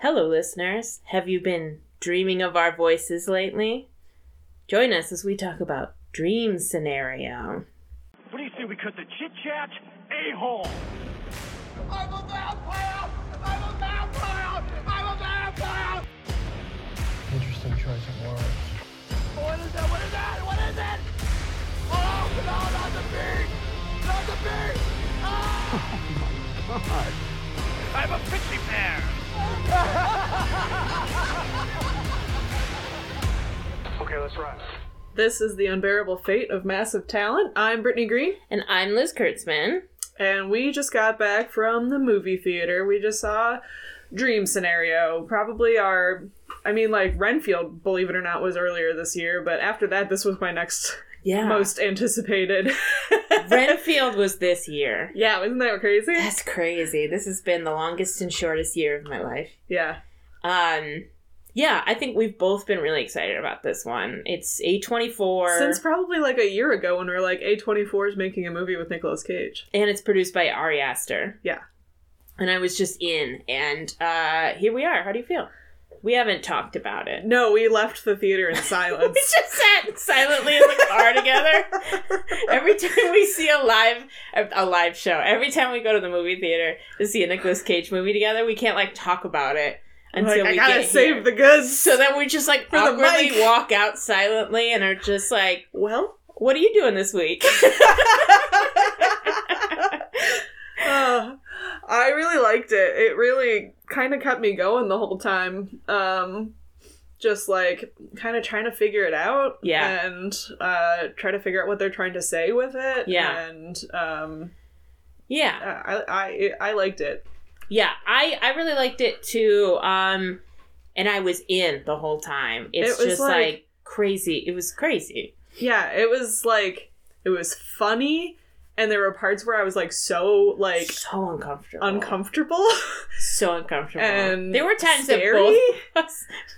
Hello, listeners. Have you been dreaming of our voices lately? Join us as we talk about dream scenario. What do you say we cut the chit chat a hole? I'm a vampire! I'm a vampire! I'm a vampire! Interesting choice of words. What is that? What is that? What is it? Oh, no, not the beak! Not the beak! Ah! I'm a pixie pear! Okay, let's run. This is the unbearable fate of massive talent. I'm Brittany Green, And I'm Liz Kurtzman. and we just got back from the movie theater. We just saw Dream Scenario. Probably our, I mean, like Renfield, believe it or not, was earlier this year, but after that, this was my next Yeah. most anticipated. Renfield was this year. yeah, isn't that crazy? That's crazy. This has been the longest and shortest year of my life. Yeah. Um, yeah, I think we've both been really excited about this one. It's A24. Since probably like a year ago when we were like, A24 is making a movie with Nicolas Cage. and it's produced by Ari Aster. Yeah. And I was just in, and uh, here we are. How do you feel? We haven't talked about it. No, we left the theater in silence. We just sat silently in the car together. Every time we see a live a live show, every time we go to the movie theater to see a Nicolas Cage movie together, we can't like talk about it until like, we I gotta get save here. the goods. So then we just like awkwardly walk out silently and are just like, well, "What are you doing this week?" Uh, I really liked it. It really kind of kept me going the whole time. Um, just like kind of trying to figure it out. Yeah. And uh, try to figure out what they're trying to say with it. Yeah. And um, yeah, I, I I liked it. yeah, I I really liked it too. Um, and I was in the whole time. It's It was just like, like- crazy. It was crazy. Yeah. It was like it was funny, and there were parts where I was like so like so uncomfortable. uncomfortable. So uncomfortable. And there were times scary. that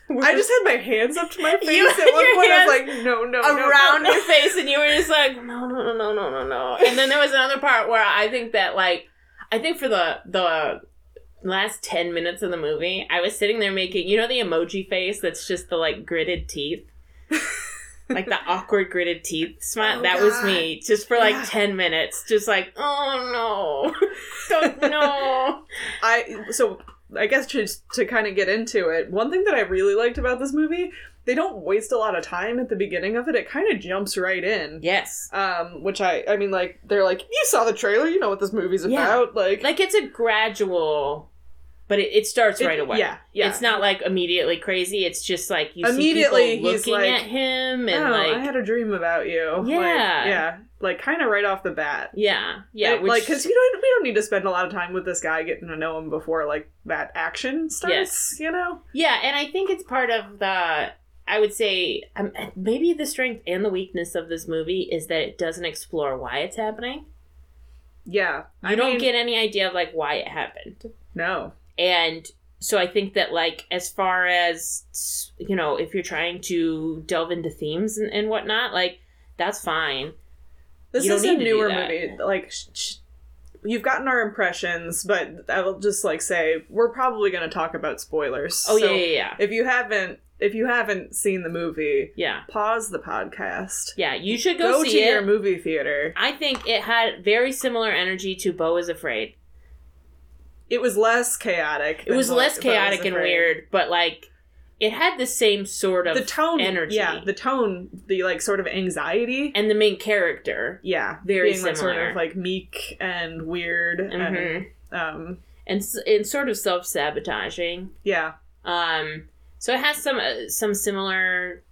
both I just had my hands up to my face You at one point. I was like, no, no, no, around no, no. your face, and you were just like, no, no, no, no, no, no, no. And then there was another part where I think that like, I think for the the last ten minutes of the movie, I was sitting there making, you know, the emoji face that's just the like gritted teeth. Like the awkward gritted teeth smile. Oh, that was me, just for like Yeah. ten minutes, just like, oh no, don't know. I so I guess just to kind of get into it, one thing that I really liked about this movie, they don't waste a lot of time at the beginning of it. It kind of jumps right in. Yes, Um, which I I mean like they're like you saw the trailer, you know what this movie's Yeah. about. Like, like it's a gradual, but it, it starts it- right away. Yeah, yeah. It's not like immediately crazy. It's just like you Immediately, see people he's looking like, at him and oh, like I had a dream about you. Like, Yeah. yeah, like kind of right off the bat. yeah, yeah, It- which, like because you don't we don't need to spend a lot of time with this guy getting to know him before like that action starts. Yes. You know. yeah, and I think it's part of the. I would say um, maybe the strength and the weakness of this movie is that it doesn't explore why it's happening. Yeah. You don't get any idea of like why it happened. no. And so i think that like as far as you know if you're trying to delve into themes and, and whatnot like that's fine This is a need to do newer movie. Like, sh- sh- you've gotten our impressions, but I will just like say we're probably going to talk about spoilers. oh So yeah yeah yeah If you haven't, if you haven't seen the movie, yeah pause the podcast. yeah you should go, Go, to see your movie theater. i think it had very similar energy to Beau is afraid It was less chaotic. it was less chaotic and weird but like it had the same sort of The tone, energy yeah, the tone, the like sort of anxiety, and the main character yeah, very being like sort similar. of like meek and weird, Mhm. and um, and, and sort of self-sabotaging yeah, Um, so it has some uh, some similar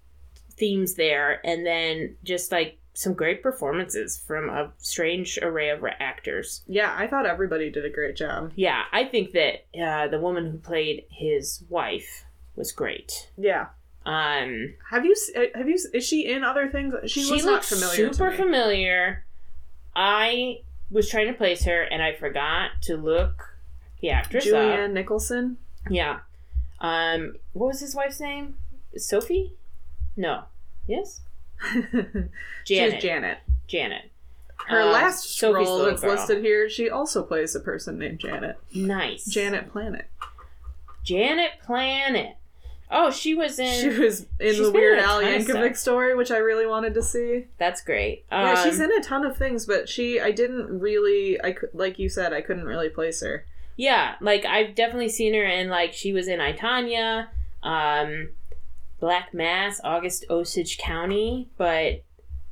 themes there, and then just like some great performances from a strange array of actors. yeah. I thought everybody did a great job. Yeah, I think that uh, the woman who played his wife was great. Yeah. Um, Have you uh, have you is she in other things? She, she was not familiar. super familiar. I was trying to place her, and I forgot to look the actress up. Julianne Nicholson. Yeah. Um, what was his wife's name? Sophie? No. Yes. Janet. is Janet. Janet. Her Uh, last Sophie's role that's girl. listed here, she also plays a person named Janet. Nice. Janet Planet. Janet Planet. Oh, she was in. She was in the in Weird Al Yankovic story, which I really wanted to see. That's great. yeah, she's Um, in a ton of things, but she, I didn't really, I could, like you said, I couldn't really place her. Yeah, like I've definitely seen her in like she was in I Tonya, um, Black Mass, August Osage County, but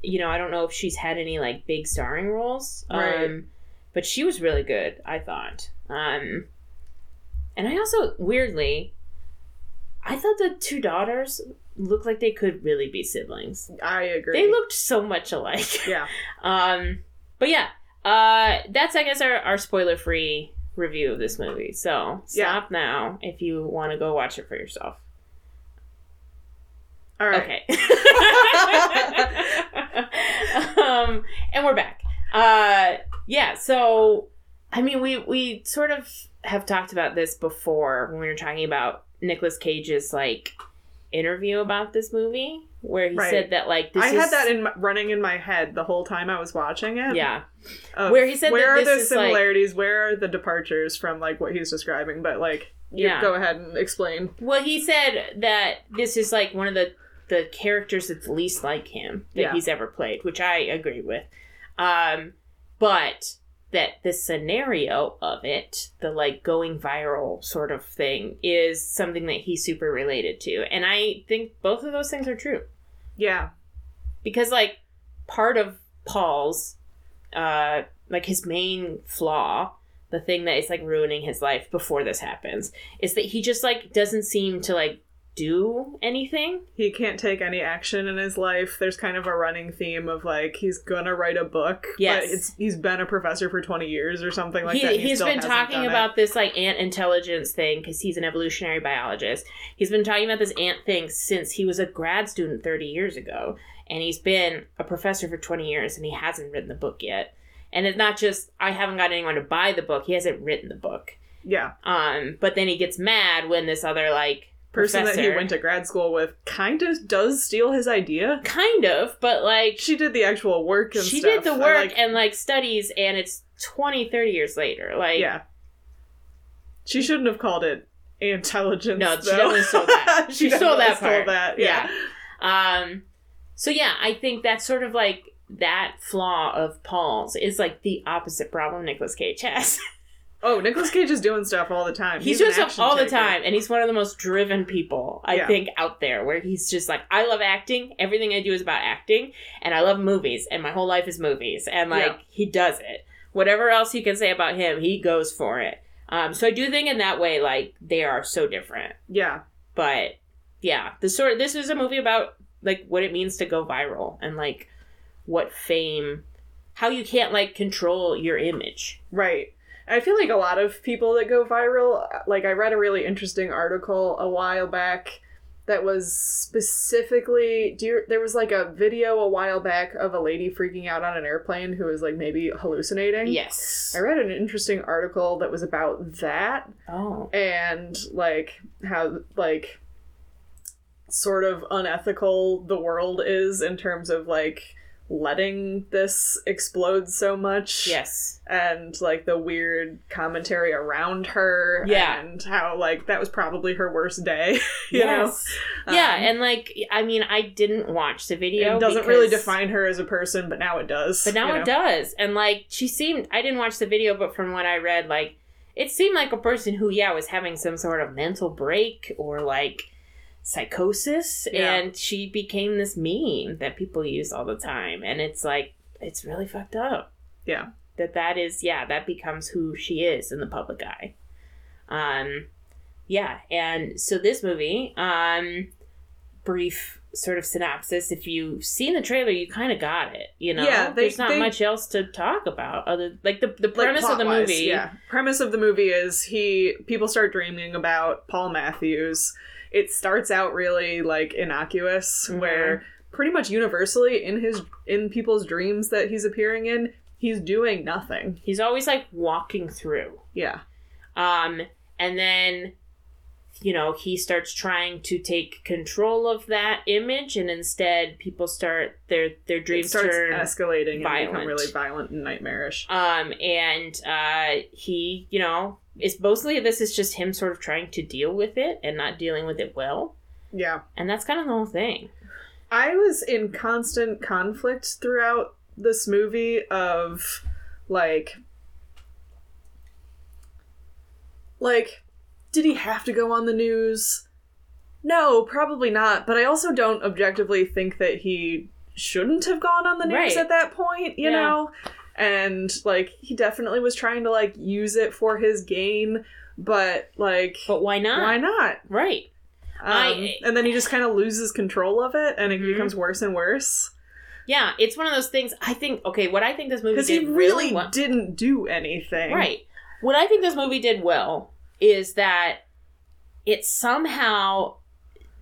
you know I don't know if she's had any like big starring roles. Right. Um, but she was really good, I thought. Um, and I also weirdly, I thought the two daughters looked like they could really be siblings. I agree. They looked so much alike. yeah. Um, but yeah, uh, that's I guess our, our spoiler free review of this movie. So Yeah. stop now if you want to go watch it for yourself. All right. Okay. um, and we're back. Uh, yeah. So, I mean, we we sort of have talked about this before when we were talking about Nicolas Cage's like interview about this movie, where he Right. said that like this I is, had that in my, running in my head the whole time I was watching it. yeah. Where he said where that are this the is, like- similarities, where are the departures from like what he's describing, but like you Yeah. go ahead and explain. Well, he said that this is like one of the the characters that's least like him that Yeah. he's ever played, which I agree with. Um, but that the scenario of it, the like going viral sort of thing, is something that he's super related to, and I think both of those things are true Yeah. because like part of Paul's, uh, like his main flaw. The thing that is like ruining his life before this happens is that he just like doesn't seem to like do anything. He can't take any action in his life. There's kind of a running theme of like he's gonna write a book, Yes. but it's he's been a professor for 20 years or something like he, that. he's still been talking done it. about this like ant intelligence thing because he's an evolutionary biologist. He's been talking about this ant thing since he was a grad student 30 years ago. And he's been a professor for 20 years and he hasn't written the book yet. And it's not just, I haven't got anyone to buy the book, he hasn't written the book. yeah Um, but then he gets mad when this other like person that he went to grad school with kind of does steal his idea. kind of, but like She did the actual work and she stuff. did the work like- and like studies and it's 20 30 years later like yeah. She shouldn't have called it intelligence. No, she though. definitely stole that. She stole that part. that, Yeah. Um, so yeah, I think that's sort of like that flaw of Paul's is like the opposite problem Nicolas Cage has. Oh, Nicolas Cage is doing stuff all the time. he's, an doing stuff all the time, and he's one of the most driven people I Yeah. think out there. Where he's just like, I love acting. Everything I do is about acting, and I love movies, and my whole life is movies, and like Yeah. he does it. Whatever else you can say about him, he goes for it. Um, so I do think in that way, like they are so different. Yeah. but yeah the sort this is a movie about like what it means to go viral and like what fame how you can't like control your image Right. I feel like a lot of people that go viral, like I read a really interesting article a while back that was specifically do you, there was like a video a while back of a lady freaking out on an airplane who was like maybe hallucinating. yes I read an interesting article that was about that oh and like how like sort of unethical the world is in terms of like letting this explode so much. Yes. And like the weird commentary around her Yeah. and how like that was probably her worst day you yes. Yeah Um, and like i mean i didn't watch the video it doesn't really define her as a person but now it does but now it know? does. And like she seemed i didn't watch the video but from what i read like it seemed like a person who yeah was having some sort of mental break or like psychosis Yeah. and she became this meme that people use all the time and it's like it's really fucked up. Yeah. That that is yeah that becomes who she is in the public eye. Um yeah and so this movie um brief sort of synopsis. If you've seen the trailer you kind of got it you know? Yeah, they- there's not they- much else to talk about other like the, the Like, premise of the movie yeah. Premise of the movie is he people start dreaming about paul matthews it starts out really like innocuous Mhm. where pretty much universally in his in people's dreams that he's appearing in he's doing nothing. He's always like walking through. Yeah. Um and then you know he starts trying to take control of that image and instead people start their their it dreams starts turn escalating and become really violent and nightmarish. Um, and uh, he, you know, it's mostly this is just him sort of trying to deal with it and not dealing with it well. Yeah. And that's kind of the whole thing. I was in constant conflict throughout this movie of like like did he have to go on the news? No, probably not, but I also don't objectively think that he shouldn't have gone on the news Right. at that point, you Yeah. know? And like he definitely was trying to like use it for his gain, but like But why not? why not? Right. Um, I- and then he just kind of loses control of it and it Mhm. becomes worse and worse. Yeah, it's one of those things. I think okay, what I think this movie Because did he really well, didn't do anything. right. What I think this movie did well is that it somehow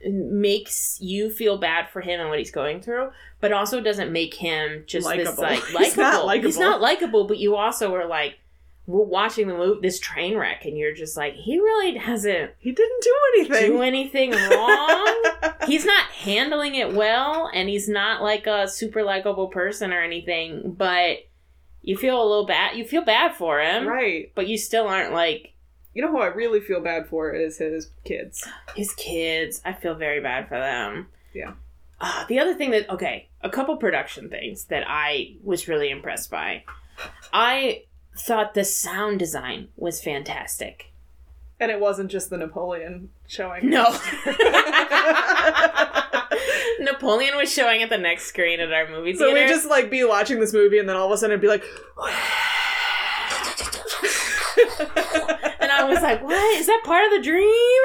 makes you feel bad for him and what he's going through, but also doesn't make him just this Likable. like He's not likable. He's not likable, but you also are like we're watching the movie this train wreck and you're just like he really doesn't He didn't do anything. do anything wrong. he's not handling it well and he's not like a super likable person or anything but you feel a little bad you feel bad for him right. but you still aren't like You know who I really feel bad for is his kids. his kids i feel very bad for them Yeah. uh, the other thing that okay a couple production things that i was really impressed by i thought the sound design was fantastic And it wasn't just the Napoleon showing. no napoleon was showing at the next screen at our movie theater. So we'd just like be watching this movie and then all of a sudden it'd be like I was like, "What is that part of the dream?"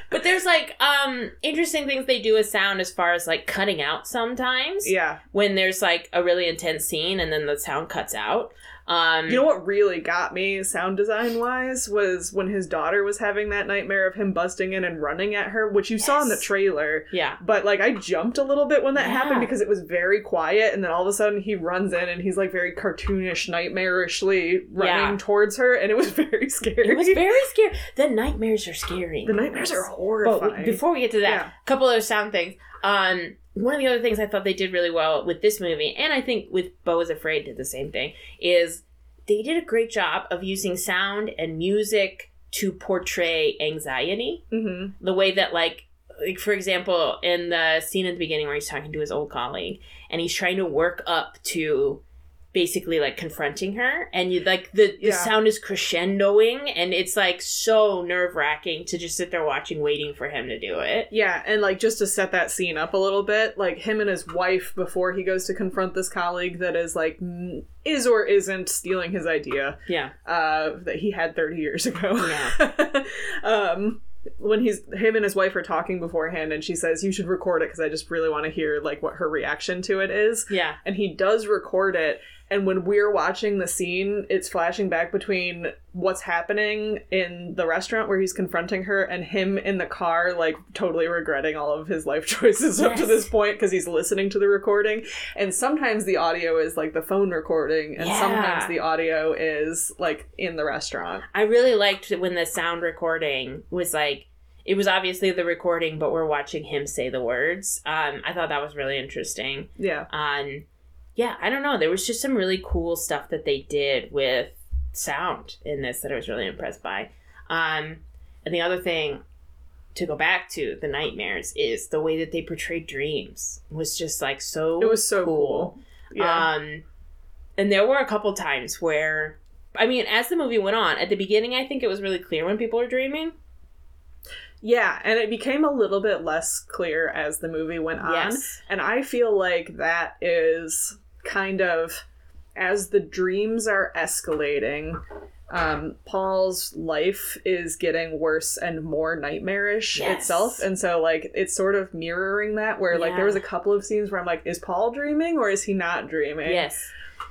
but there's like um interesting things they do with sound as far as like cutting out sometimes Yeah. when there's like a really intense scene and then the sound cuts out. Um, You know what really got me sound design wise was when his daughter was having that nightmare of him busting in and running at her, which you saw in the trailer. yeah, But like I jumped a little bit when that Yeah. happened because it was very quiet and then all of a sudden he runs in and he's like very cartoonish nightmarishly running Yeah. towards her and it was very scary. it was very scary. The nightmares are scary. the nightmares are horrifying. But before we get to that, Yeah. a couple other sound things. Um, one of the other things I thought they did really well with this movie, and I think with Beau is Afraid did the same thing, is they did a great job of using sound and music to portray anxiety. hmm The way that, like, like for example, in the scene at the beginning where he's talking to his old colleague, and he's trying to work up to basically like confronting her and you like the, the Yeah. sound is crescendoing and it's like so nerve-wracking to just sit there watching waiting for him to do it Yeah, and like just to set that scene up a little bit, like him and his wife before he goes to confront this colleague that is like is or isn't stealing his idea yeah uh, that he had 30 years ago. Yeah. um, when he's him and his wife are talking beforehand, and she says you should record it because I just really want to hear like what her reaction to it is. yeah And he does record it, and when we're watching the scene, it's flashing back between what's happening in the restaurant where he's confronting her and him in the car, like totally regretting all of his life choices up to this point because he's listening to the recording. And sometimes the audio is like the phone recording, and Yeah. sometimes the audio is like in the restaurant. i really liked when the sound recording was like it was obviously the recording but we're watching him say the words um i thought that was really interesting Yeah. um yeah i don't know there was just some really cool stuff that they did with sound in this that i was really impressed by um and the other thing to go back to the nightmares is the way that they portrayed dreams was just like so It was so cool. Yeah. um and there were a couple times where i mean as the movie went on at the beginning i think it was really clear when people were dreaming yeah, and it became a little bit less clear as the movie went on. yes And I feel like that is kind of as the dreams are escalating, um, Paul's life is getting worse and more nightmarish Yes. itself. And so, like, it's sort of mirroring that, where, like, there was a couple of scenes where I'm like, is Paul dreaming or is he not dreaming? yes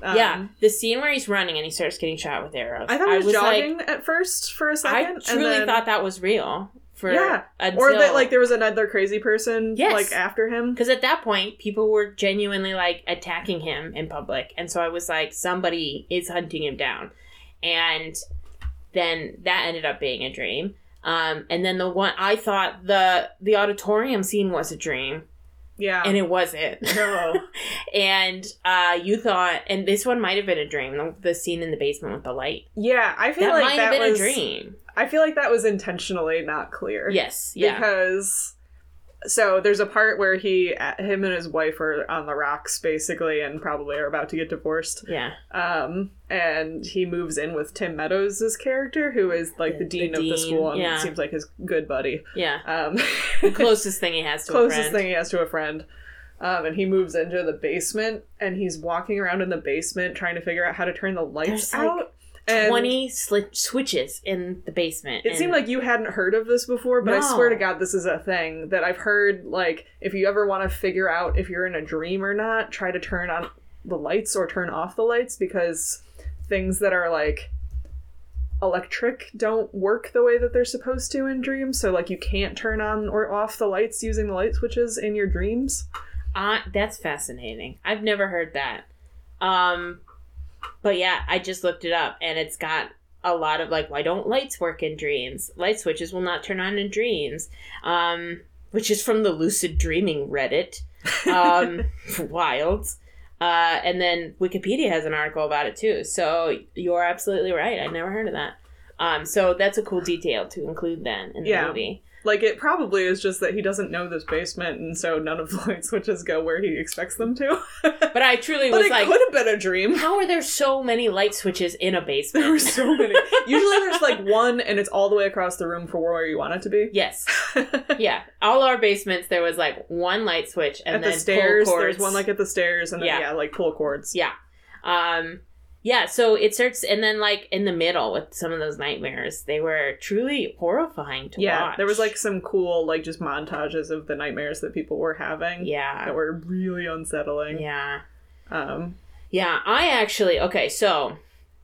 Um, yeah the scene where he's running and he starts getting shot with arrows I thought he was, like, jogging at first for a second. I truly then- thought that was real. For Yeah. until, Or that, like, there was another crazy person, Yes. like, after him. because at that point people were genuinely like attacking him in public, and so I was like, somebody is hunting him down, and then that ended up being a dream. Um, and then the one I thought the the auditorium scene was a dream, Yeah. and it wasn't. no. and uh, you thought, and this one might have been a dream. The, the scene in the basement with the light. Yeah, I feel That like might that have been was a dream. I feel like that was intentionally not clear. Yes. Yeah. Because so there's a part where he him and his wife are on the rocks basically and probably are about to get divorced. yeah. Um and he moves in with Tim Meadows' character who is like the, The- dean the of the school and yeah. seems like his good buddy. Yeah. Um The closest thing he has to a closest thing he has to a friend. Um, and he moves into the basement and he's walking around in the basement trying to figure out how to turn the lights There's, like, out. And 20 sli- switches in the basement. It and- seemed like you hadn't heard of this before, but I swear to God, this is a thing that I've heard. Like, if you ever want to figure out if you're in a dream or not, try to turn on the lights or turn off the lights because things that are like electric don't work the way that they're supposed to in dreams. So, like, you can't turn on or off the lights using the light switches in your dreams. Uh, that's fascinating. I've never heard that. Um, but yeah, I just looked it up and it's got a lot of like, why don't lights work in dreams? Light switches will not turn on in dreams. Um, which is from the lucid dreaming Reddit. Um, wild. Uh, and then Wikipedia has an article about it too. So you're absolutely right. I'd never heard of that. Um, so that's a cool detail to include then in the Yeah. movie. Like, it probably is just that he doesn't know this basement, and so none of the light switches go where he expects them to. But I truly but was it like, could have been a dream. how are there so many light switches in a basement? There were so many. Usually there's like one and it's all the way across the room for where you want it to be. Yes. Yeah. All our basements, there was like one light switch and at then the stairs, there's one like at the stairs and then Yeah. yeah, like pull cords. Yeah. Um, yeah, so it starts, and then like in the middle with some of those nightmares, they were truly horrifying to Yeah, watch. there was like some cool like just montages of the nightmares that people were having yeah, that were really unsettling. yeah, Um yeah. I actually okay, so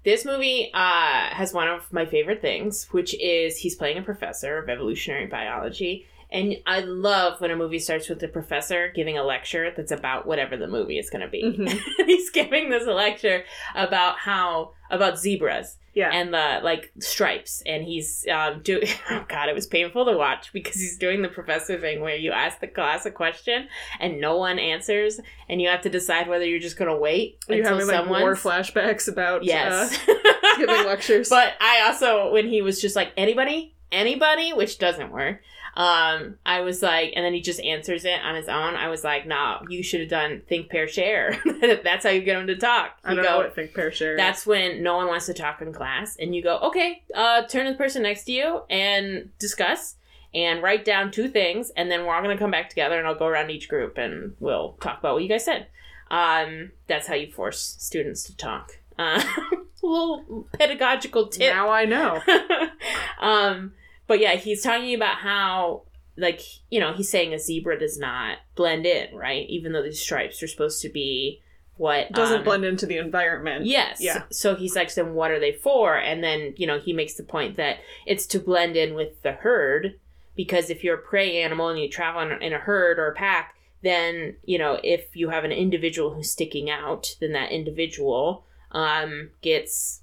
this movie uh has one of my favorite things, which is he's playing a professor of evolutionary biology. And I love when a movie starts with the professor giving a lecture that's about whatever the movie is going to be. mhm. he's giving this lecture about how about zebras yeah. and the like stripes and he's um doing oh god it was painful to watch because he's doing the professor thing where you ask the class a question and no one answers and you have to decide whether you're just gonna wait Are you until having like someone's war flashbacks about yes uh, giving lectures? but i also when he was just like anybody anybody which doesn't work um i was like and then he just answers it on his own i was like nah you should have done think pair share that's how you get him to talk I don't go, know what think pair share. that's when no one wants to talk in class, and you go, okay, uh, turn to the person next to you and discuss and write down two things, and then we're all gonna come back together, and I'll go around each group and we'll talk about what you guys said. Um, that's how you force students to talk. Uh, little pedagogical tip. now I know. um, but yeah, he's talking about how, like, you know, he's saying a zebra does not blend in, right? Even though these stripes are supposed to be what Doesn't um, blend into the environment. Yes. Yeah. So he's like, then what are they for? And then, you know, he makes the point that it's to blend in with the herd because if you're a prey animal and you travel in a, herd or a pack, then, you know, if you have an individual who's sticking out, then that individual um, gets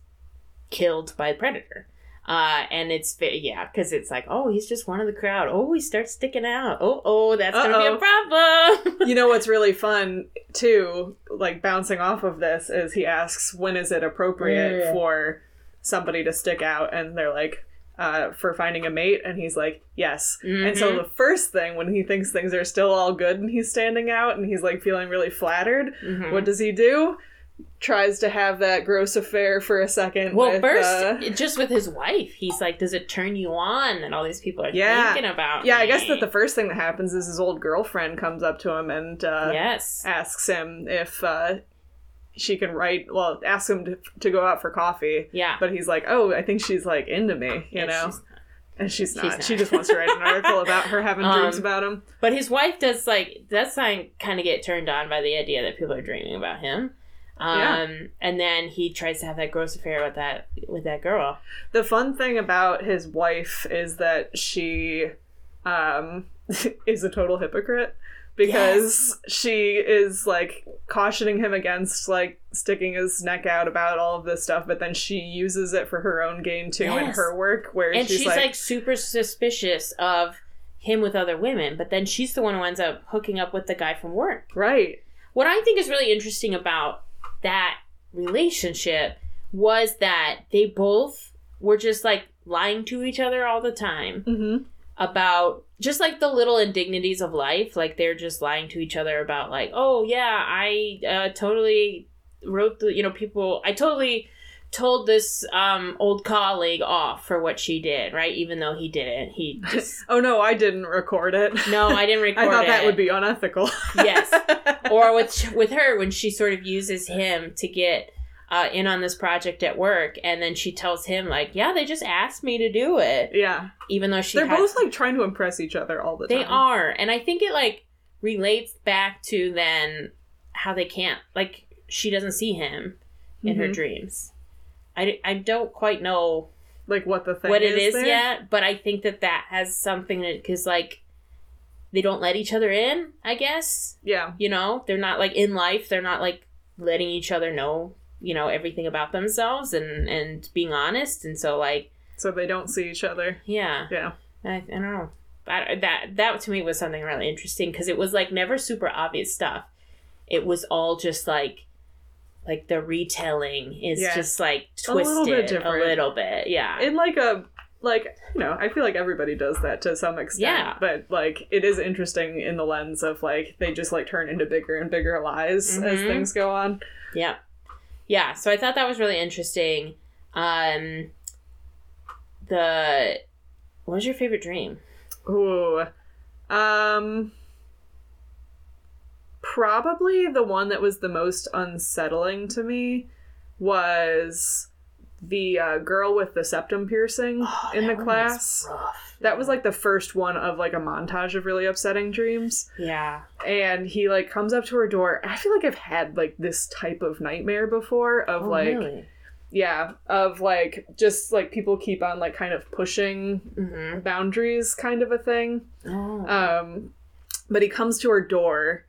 killed by the predator. Uh, and it's yeah, because it's like, oh, he's just one of the crowd. Oh, he starts sticking out. Oh, oh, that's gonna be a problem. you know what's really fun too, like bouncing off of this, is he asks when is it appropriate Yeah. for somebody to stick out, and they're like, uh, for finding a mate, and he's like, yes. And so Mhm. the first thing when he thinks things are still all good and he's standing out and he's like feeling really flattered, Mhm. what does he do? Tries to have that gross affair for a second. Well, with, first, uh, just with his wife, he's like, "Does it turn you on?" And all these people are Yeah. thinking about. yeah, I guess that the first thing that happens is his old girlfriend comes up to him and uh, yes, asks him if uh, she can write. Well, asks him to, to go out for coffee, yeah, but he's like, "Oh, I think she's like into me," you know. she's- and she's not. not. She just wants to write an article about her having Um, dreams about him. but his wife does like that's kind of get turned on by the idea that people are dreaming about him. Um, Yeah. and then he tries to have that gross affair with that with that girl. The fun thing about his wife is that she um, is a total hypocrite because she is like cautioning him against like sticking his neck out about all of this stuff, but then she uses it for her own gain too in her work, where And she's, she's, like, like, super suspicious of him with other women, but then she's the one who ends up hooking up with the guy from work. Right. What I think is really interesting about that relationship was that they both were just like lying to each other all the time Mm-hmm. about just like the little indignities of life. Like they're just lying to each other about like, oh yeah, I uh, totally wrote the you know people. I totally told this um old colleague off for what she did, right? Even though he didn't. He just Oh no, I didn't record it. no, I didn't record I thought that would be unethical. Yes. or with with her when she sort of uses him to get uh, in on this project at work, and then she tells him like, "Yeah, they just asked me to do it," yeah. even though she They're had- both like trying to impress each other all the they time. They are, and I think it like relates back to then how they can't like she doesn't see him in her Mhm. dreams. I, I don't quite know Like what the thing what it is there. yet, but I think that that has something because like they don't let each other in. I guess Yeah. you know they're not like in life they're not like letting each other know you know everything about themselves and and being honest and so like So they don't see each other. yeah Yeah. i, I don't know that that that to me was something really interesting because it was like never super obvious stuff it was all just like like the retelling is Yeah. just like twisted A little bit a little bit yeah In like a like you know, I feel like everybody does that to some extent. Yeah. But like it is interesting in the lens of like they just like turn into bigger and bigger lies as Mhm. things go on. Yeah. Yeah, so I thought that was really interesting. Um the what was your favorite dream? Ooh. Um probably the one that was the most unsettling to me was the uh, girl with the septum piercing in the Oh, one was class. rough. That was like the first one of like a montage of really upsetting dreams. Yeah. And he like comes up to her door. I feel like I've had like this type of nightmare before of Oh, like really? yeah, of like just like people keep on like kind of pushing Mm-hmm. boundaries kind of a thing. Oh. Um, but he comes to her door,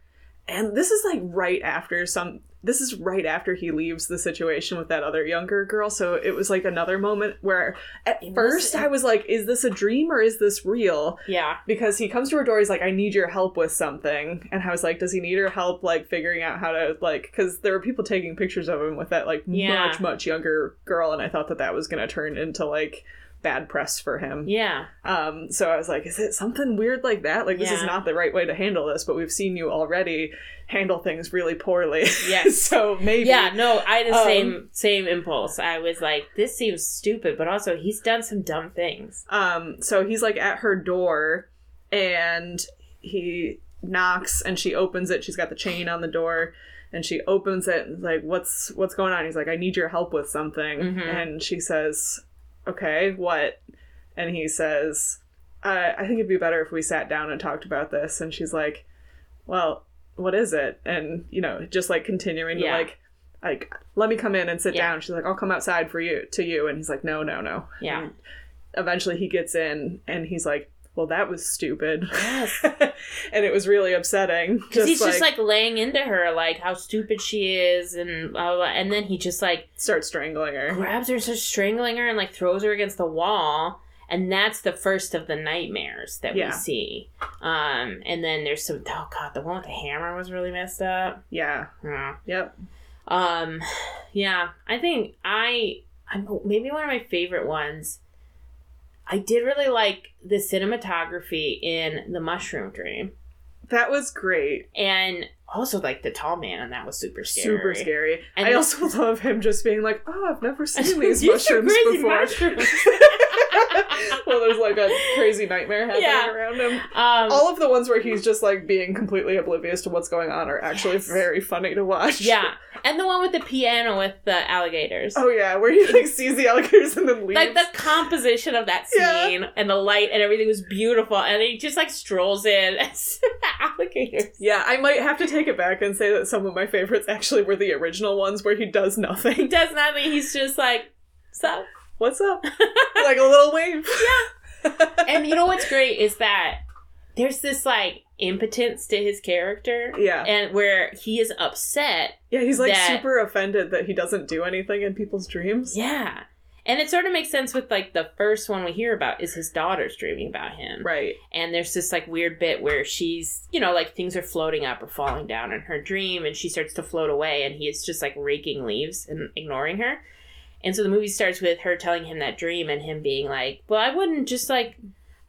and this is like right after some. This is right after he leaves the situation with that other younger girl. So it was like another moment where, at It was- first, I was like, "Is this a dream or is this real?" yeah. Because he comes to her door, he's like, "I need your help with something," and I was like, "Does he need her help like figuring out how to like?" Because there were people taking pictures of him with that like Yeah. much much younger girl, and I thought that that was gonna turn into like bad press for him. Yeah. Um, so I was like, is it something weird like that? Like, this is not the right way to handle this, but we've seen you already handle things really poorly. Yes. so maybe. Yeah, no, I had the Um, same same impulse. I was like, this seems stupid, but also he's done some dumb things. Um, so he's like at her door and he knocks and she opens it. She's got the chain on the door and she opens it and is like, what's, what's going on? He's like, I need your help with something. Mhm. And she says, okay, what? And he says, uh, I think it'd be better if we sat down and talked about this. And she's like, well, what is it? And, you know, just like continuing Yeah. to like, like, let me come in and sit Yeah. down. She's like, I'll come outside for you, to you. And he's like, no, no, no. Yeah. And eventually he gets in and he's like, well, that was stupid. Yes. and it was really upsetting. Because he's just like laying into her, like how stupid she is, and blah, blah, blah. and then he just like starts strangling her. grabs her, starts strangling her, and like throws her against the wall. And that's the first of the nightmares that Yeah. we see. Um, and then there's some. Oh god, the one with the hammer was really messed up. Yeah. Yeah. Yep. Um, yeah, I think I, I maybe one of my favorite ones. I did really like the cinematography in the Mushroom Dream, That was great. and also like the tall man, and that was super scary. Super scary. And I also love him just being like, "Oh, I've never seen these mushrooms before." mushrooms. well, there's like a crazy nightmare happening Yeah. around him. Um, All of the ones where he's just like being completely oblivious to what's going on are actually Yes. very funny to watch. yeah, and the one with the piano with the alligators. Oh yeah, where he like sees the alligators and then leaves. Like the composition of that Yeah. scene and the light and everything was beautiful, and he just like strolls in as alligators. Yeah, I might have to take it back and say that some of my favorites actually were the original ones where he does He nothing. does nothing. He's just like, so. What's up? like a little wave. Yeah. and you know what's great is that there's this like impotence to his character. Yeah. And where he is upset. Yeah, he's like That- super offended that he doesn't do anything in people's dreams. Yeah. And it sort of makes sense with like the first one we hear about is his daughter's dreaming about him. Right. And there's this like weird bit where she's, you know, like things are floating up or falling down in her dream and she starts to float away and he is just like raking leaves and ignoring her. And so the movie starts with her telling him that dream and him being like, Well, I wouldn't just like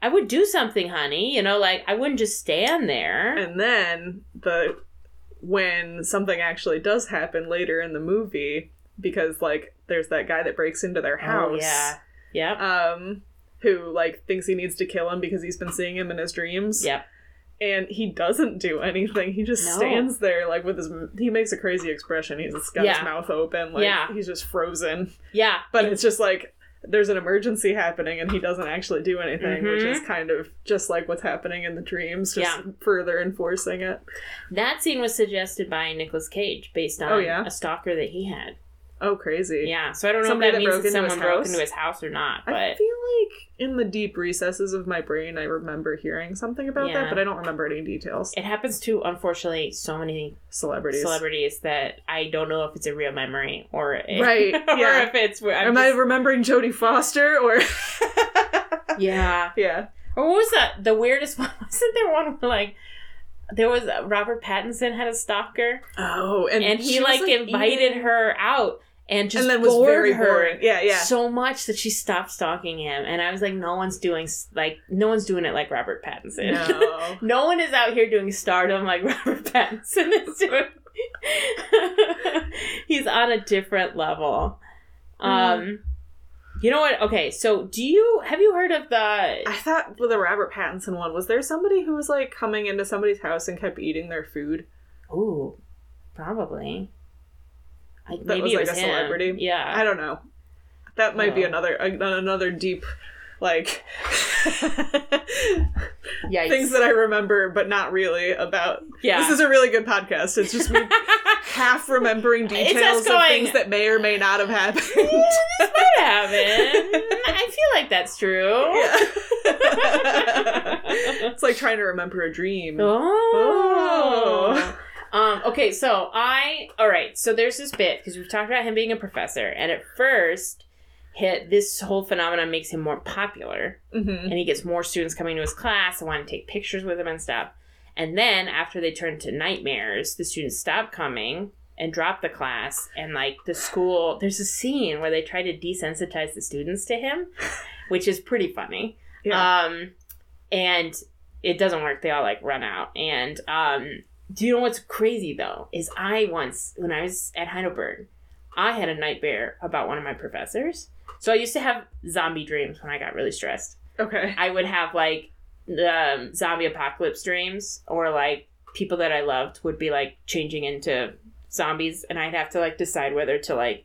I would do something, honey. You know, like I wouldn't just stand there. And then the when something actually does happen later in the movie, because like there's that guy that breaks into their house. Oh, yeah. Yep. Um, who like thinks he needs to kill him because he's been seeing him in his dreams. yep. And he doesn't do anything. He just No. stands there like with his. He makes a crazy expression. He's got Yeah. his mouth open, like Yeah. he's just frozen. Yeah. But it's just like there's an emergency happening and he doesn't actually do anything, which Mhm. is kind of just like what's happening in the dreams, just Yeah. further enforcing it. That scene was suggested by Nicolas Cage based on Oh, yeah? a stalker that he had. Oh, crazy. Yeah, so I don't know Somebody if that that means broke that someone broke into his house or not, But... I feel like in the deep recesses of my brain, I remember hearing something about Yeah. that, but I don't remember any details. it happens to unfortunately so many Celebrities. celebrities that I don't know if it's a real memory or if, Right, or yeah. if it's I'm Am I remembering Jodie Foster or yeah. yeah? Or what was that? The weirdest one wasn't there one where like there was uh, Robert Pattinson had a stalker Oh, and, and he was, like, invited eating- her out and just and then was bored very her boring. Yeah, yeah. so much that she stopped stalking him and I was like no one's doing like no one's doing it like Robert Pattinson. no. No one is out here doing stardom like Robert Pattinson is doing. He's on a different level. Um, you know what? Okay, so do you have you heard of the? I thought with the Robert Pattinson one, was there somebody who was like coming into somebody's house and kept eating their food? Ooh, probably. I, That maybe was, like, was a him. celebrity? Yeah, I don't know. That might be Oh. another another deep like things that I remember but not really about. Yeah. This is a really good podcast. It's just me half remembering details of things that may or may not have happened. this might happen. I feel like that's true. it's like trying to remember a dream. Oh. oh. Um, okay, so I all right, so there's this bit because we've talked about him being a professor, and at first hit this whole phenomenon makes him more popular hmm and he gets more students coming to his class and want to take pictures with him and stuff. And then after they turn to nightmares, the students stop coming and drop the class and like the school there's a scene where they try to desensitize the students to him, which is pretty funny. Yeah. Um, and it doesn't work. They all like run out. And um, do you know what's crazy though? Is I once, when I was at Heidelberg, I had a nightmare about one of my professors. So I used to have zombie dreams when I got really stressed. okay. I would have like um, zombie apocalypse dreams, or like people that I loved would be like changing into zombies, and I'd have to like decide whether to like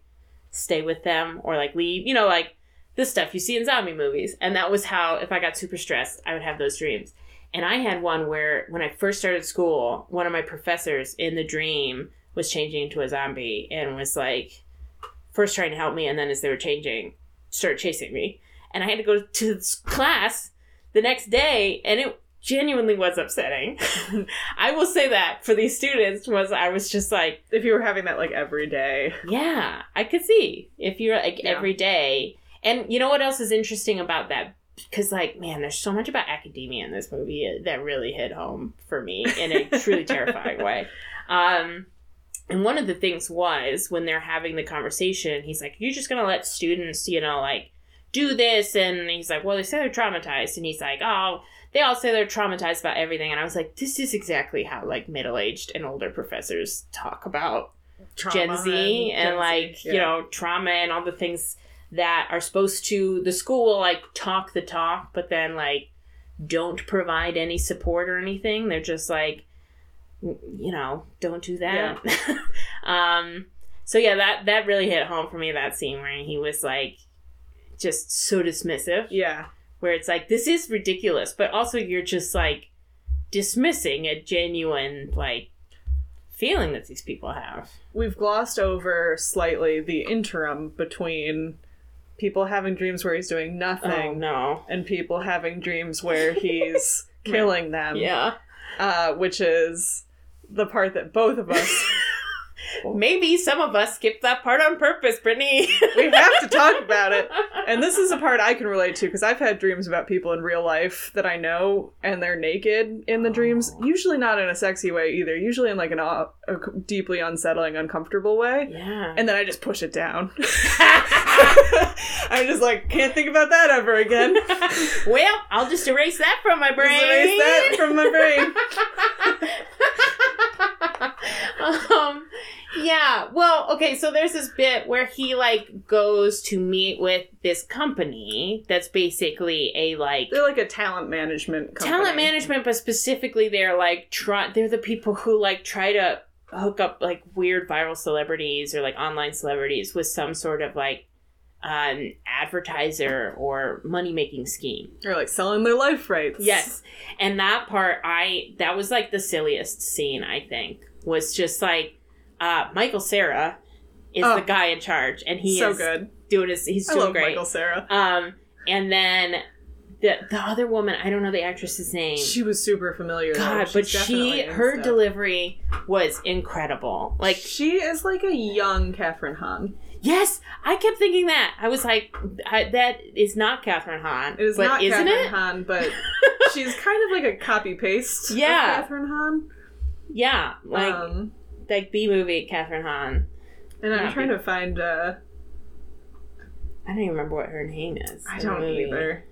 stay with them or like leave. You know, like this stuff you see in zombie movies. And that was how, if I got super stressed, I would have those dreams. And I had one where when I first started school, one of my professors in the dream was changing into a zombie and was like first trying to help me, and then as they were changing, started chasing me. And I had to go to this class the next day, and it genuinely was upsetting. I will say that for these students was I was just like, If you were having that like every day. yeah, I could see if you're like Yeah. every day. And you know what else is interesting about that? Because like, man, there's so much about academia in this movie that really hit home for me in a truly terrifying way. Um, and one of the things was when they're having the conversation, he's like, "You're just gonna let students, you know, like do this," and he's like, "Well, they say they're traumatized," and he's like, "Oh." They all say they're traumatized about everything, and I was like, "This is exactly how like middle-aged and older professors talk about Gen Z and, Z, like you know trauma and all the things that are supposed to the school will like talk the talk, but then like don't provide any support or anything. They're just like "Mm, you know don't do that. um. So yeah, that that really hit home for me that scene where he was like just so dismissive Yeah. where it's like this is ridiculous but also you're just like dismissing a genuine like feeling that these people have We've glossed over slightly the interim between people having dreams where he's doing nothing oh no and people having dreams where he's killing them. yeah Uh, which is the part that both of us Maybe some of us skipped that part on purpose, Brittany. we have to talk about it. And this is a part I can relate to because I've had dreams about people in real life that I know and they're naked in the dreams. Usually not in a sexy way either. Usually in like an a deeply unsettling, uncomfortable way. Yeah. And then I just push it down. I'm just like, can't think about that ever again. well, I'll just erase that from my brain. Just erase that from my brain. um, yeah. Well, okay. So there's this bit where he like goes to meet with this company that's basically a like They're like a talent management company. talent management, but specifically they're like try. They're the people who like try to hook up like weird viral celebrities or like online celebrities with some sort of like um advertiser or money making scheme. They're like selling their life rights. Yes. And that part I that was like the silliest scene, I think. Was just like uh Michael Cera is Oh. the guy in charge and he so is good. doing his he's I doing love great. Michael Cera. Um and then the the other woman, I don't know the actress's name. She was super familiar. God, but she her stuff. delivery was incredible. Like she is like a young Kathryn Hahn. Yes, I kept thinking that. I was like I, that is not Kathryn Hahn. It is but not isn't Kathryn it? Hahn, but she's kind of like a copy paste. Yeah. of Kathryn Hahn. Yeah, like um, like B movie Kathryn Hahn. and I'm not trying to find. uh I don't even remember what her name is. I don't either.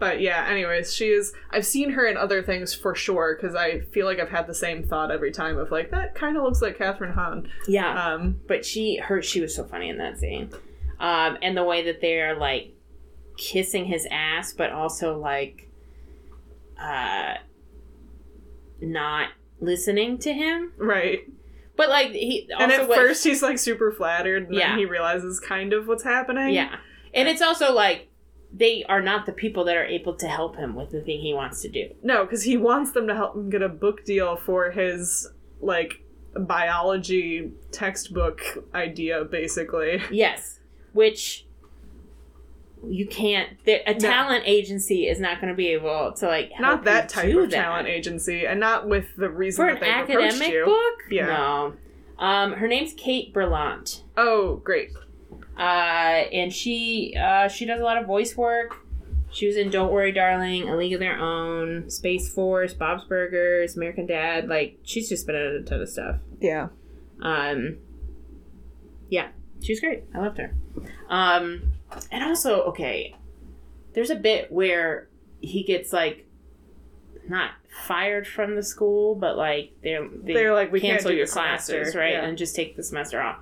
But yeah, anyways, she is. I've seen her in other things for sure because I feel like I've had the same thought every time of like that kind of looks like Kathryn Hahn. Yeah, Um, but she her she was so funny in that scene, um, and the way that they're like kissing his ass, but also like uh, not listening to him. right. But like he also and at what- first he's like super flattered, and Yeah. then he realizes kind of what's happening. yeah, and it's also like they are not the people that are able to help him with the thing he wants to do. No, because he wants them to help him get a book deal for his like biology textbook idea, basically. Yes, which you can't. A No. talent agency is not going to be able to like help Not that type of that. talent agency, and not with the reason for that an academic book. Yeah. No. Um, her name's Kate Berlant, Oh, great. Uh, and she uh, she does a lot of voice work. She was in Don't Worry, Darling, A League of Their Own, Space Force, Bob's Burgers, American Dad. Like she's just been in a ton of stuff. Yeah. Um, yeah, she's great. I loved her. Um, and also, okay, there's a bit where he gets like not fired from the school, but like they're they They're like, "We cancel your classes, semester." right, Yeah. and just take the semester off.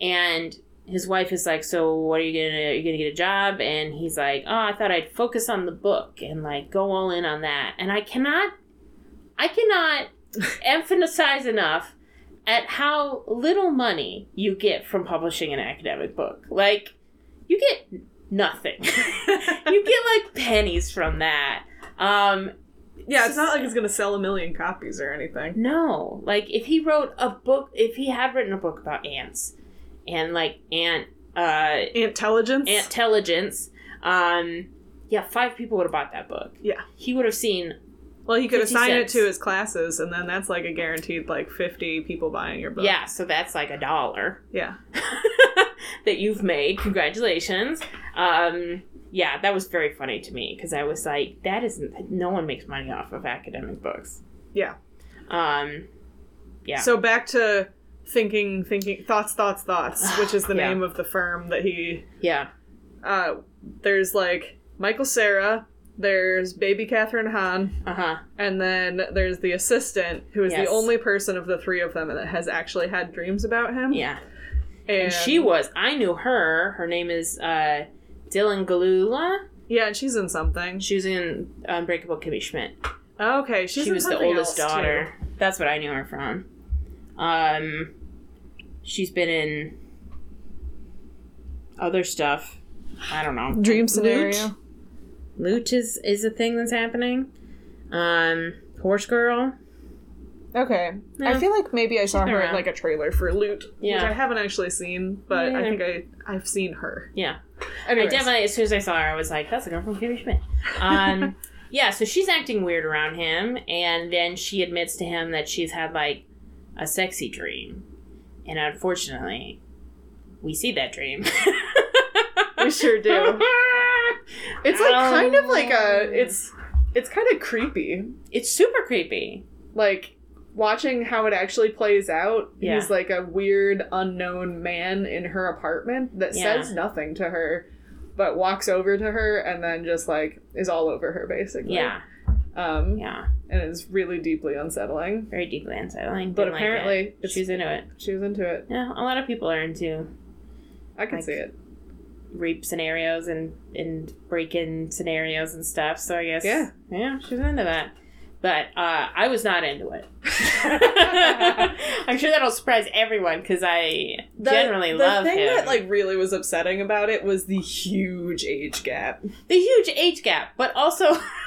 And his wife is like, "So what are you gonna? Are you gonna get a job?" And he's like, "Oh, I thought I'd focus on the book and like go all in on that." And I cannot, I cannot emphasize enough at how little money you get from publishing an academic book. Like, you get nothing. you get like pennies from that. Um, Yeah, it's not like it's gonna sell a million copies or anything. no, like if he wrote a book, if he had written a book about ants and like ant, uh, Intelligence. intelligence, um, yeah, five people would have bought that book. Yeah. He would have seen Well, he could assign cents. it to his classes, and then that's like a guaranteed like fifty people buying your book. Yeah, so that's like a dollar Yeah. that you've made. Congratulations. Um, yeah, that was very funny to me because I was like, that isn't. No one makes money off of academic books. Yeah. Um, yeah. So back to thinking, thinking, thoughts, thoughts, thoughts, which is the Yeah. name of the firm that he. yeah, Uh, there's like Michael Cera. There's baby Kathryn Hahn, uh huh. and then there's the assistant, who is Yes. the only person of the three of them that has actually had dreams about him. Yeah, and, and she was. I knew her. Her name is uh, Dylan Gelula. Yeah, and she's in something. she's in Unbreakable Kimmy Schmidt. Okay, she's she was the oldest else, too. daughter. That's what I knew her from. Um, she's been in other stuff. I don't know. Dream scenario. Loot is is a thing that's happening. Um, Horse Girl. Okay. Yeah. I feel like maybe I saw her in like a trailer for Loot, which I haven't actually seen, but I think I I've seen her. Yeah, Anyways. I definitely. As soon as I saw her, I was like, "That's a girl from Kimmy Schmidt." Um, yeah. So she's acting weird around him, and then she admits to him that she's had like a sexy dream, And unfortunately, we see that dream. We sure do. It's like kind of like a Um, it's it's kind of creepy. It's super creepy. Like watching how it actually plays out. Yeah. He's like a weird unknown man in her apartment that Yeah. says nothing to her but walks over to her and then just like is all over her basically. Yeah, Um yeah. And it's really deeply unsettling. Very deeply unsettling. But Didn't like apparently it. she's into it. She was into it. Yeah, a lot of people are into I can Like- see it. rape scenarios and and break-in scenarios and stuff. So I guess Yeah. yeah, she's into that. But uh, I was not into it. I'm sure that'll surprise everyone because I The- generally the love thing him. that like really was upsetting about it was the huge age gap. the huge age gap, but also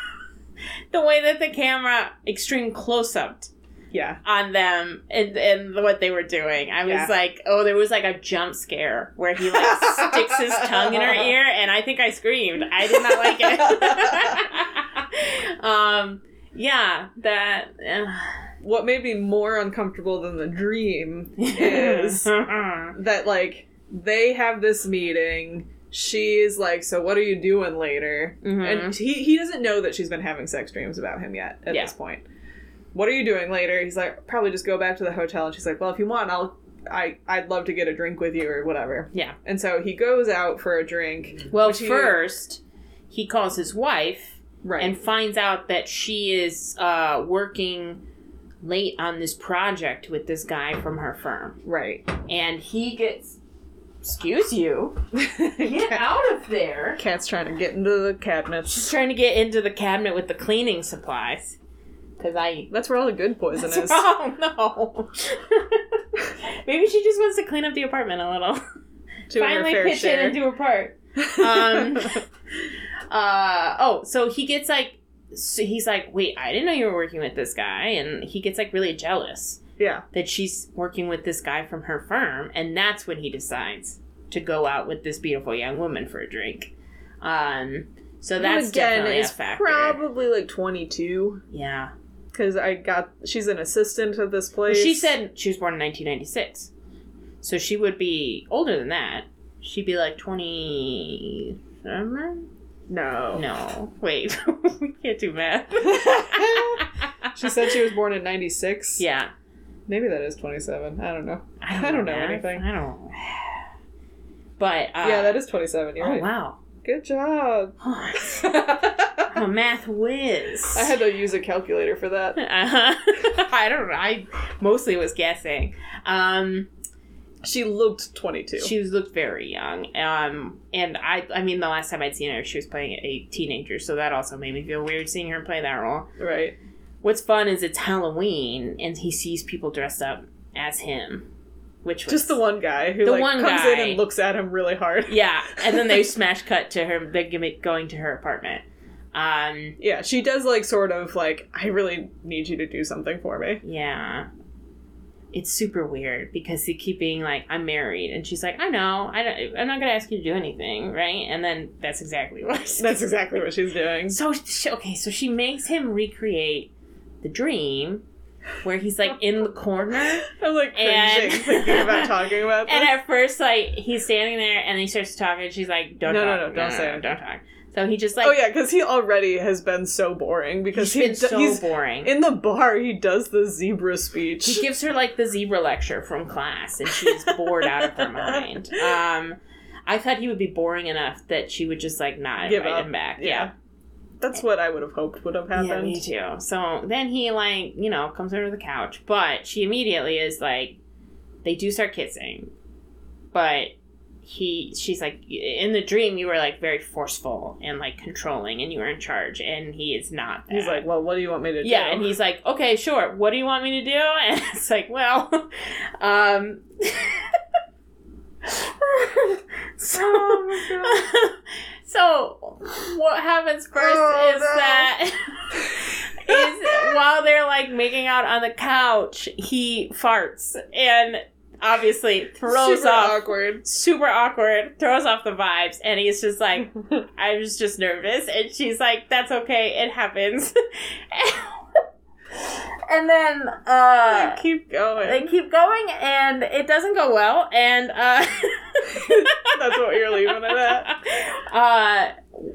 the way that the camera extreme close up Yeah. on them and, and what they were doing. I was Yeah. like, oh, there was like a jump scare where he like sticks his tongue in her ear, and I think I screamed. I did not like it. um, yeah, that. uh, What made me more uncomfortable than the dream is that like they have this meeting. She's like, "So what are you doing later?" Mhm. And he he doesn't know that she's been having sex dreams about him yet at Yeah. this point. What are you doing later? He's like, "Probably just go back to the hotel." And she's like, "Well, if you want, I'll I I'd love to get a drink with you or whatever." yeah. And so he goes out for a drink. Well, which he- first he calls his wife right? and finds out that she is uh, working late on this project with this guy from her firm, right. and he gets. Excuse you. Get out of there. Cat's trying to get into the cabinets. She's trying to get into the cabinet with the cleaning supplies. Because I. That's where all the good poison is. Oh, no. Maybe she just wants to clean up the apartment a little. Doing her Finally fair pitch share. in and do her part. Um, uh, oh, so he gets like. So he's like, wait, I didn't know you were working with this guy. And he gets like really jealous yeah. that she's working with this guy from her firm. And that's when he decides to go out with this beautiful young woman for a drink. Um, so that's Who, again definitely is probably like 22 yeah. because I got she's an assistant at this Well, place. she said she was born in 1996. So she would be older than that. She'd be like 27? no. No. Wait. we can't do math. She said she was born in 96. Yeah. Maybe that is 27. I don't know. I I don't know math. anything. I don't. But, uh, yeah, that is 27. You're Oh, right. wow. Good job. I'm a math whiz. I had to use a calculator for that. Uh-huh. I don't know. I mostly was guessing. Um, She looked 22. She looked very young. Um, and I, I mean, the last time I'd seen her, she was playing a teenager, so that also made me feel weird seeing her play that role. right. What's fun is it's Halloween, and he sees people dressed up as him, which was Just the one guy who The like one comes guy. in and looks at him really hard. Yeah, and then they smash cut to her. They give it going to her apartment. Um, Yeah, she does like sort of like, I really need you to do something for me. yeah. It's super weird because they keep being like, "I'm married," and she's like, "I know, I don't, I'm not gonna ask you to do anything, right?" And then that's exactly what. That's exactly what she's doing. So she, okay, so she makes him recreate the dream where he's like in the corner. I'm like And- cringing thinking about talking about this. And at first, like he's standing there, and then he starts talking. And she's like, "Don't No, no, talk, no, don't say it. don't talk." So he just like, oh yeah, because he already has been so boring because he's he do- so he's boring. in the bar. He does the zebra speech. he gives her like the zebra lecture from class, and she's bored out of her mind. Um, I thought he would be boring enough that she would just like not Give invite up. him back. Yeah. That's what I would have hoped would have happened. Yeah, me too. So then he like, you know, comes over to the couch, but she immediately is like they do start kissing. But he she's like in the dream you were like very forceful and like controlling and you were in charge and he is not that. He's like, "Well, what do you want me to do?" yeah, and he's like, "Okay, sure. What do you want me to do?" And it's like, "Well, um so, Oh so what happens first Oh, is no. that is while they're like making out on the couch, he farts and obviously throws Super off awkward. super awkward, throws off the vibes, and he's just like, I was just nervous, and she's like, "That's okay, it happens." and then uh, Keep going. they keep going, and it doesn't go well. And uh, That's what you're leaving it at. Uh,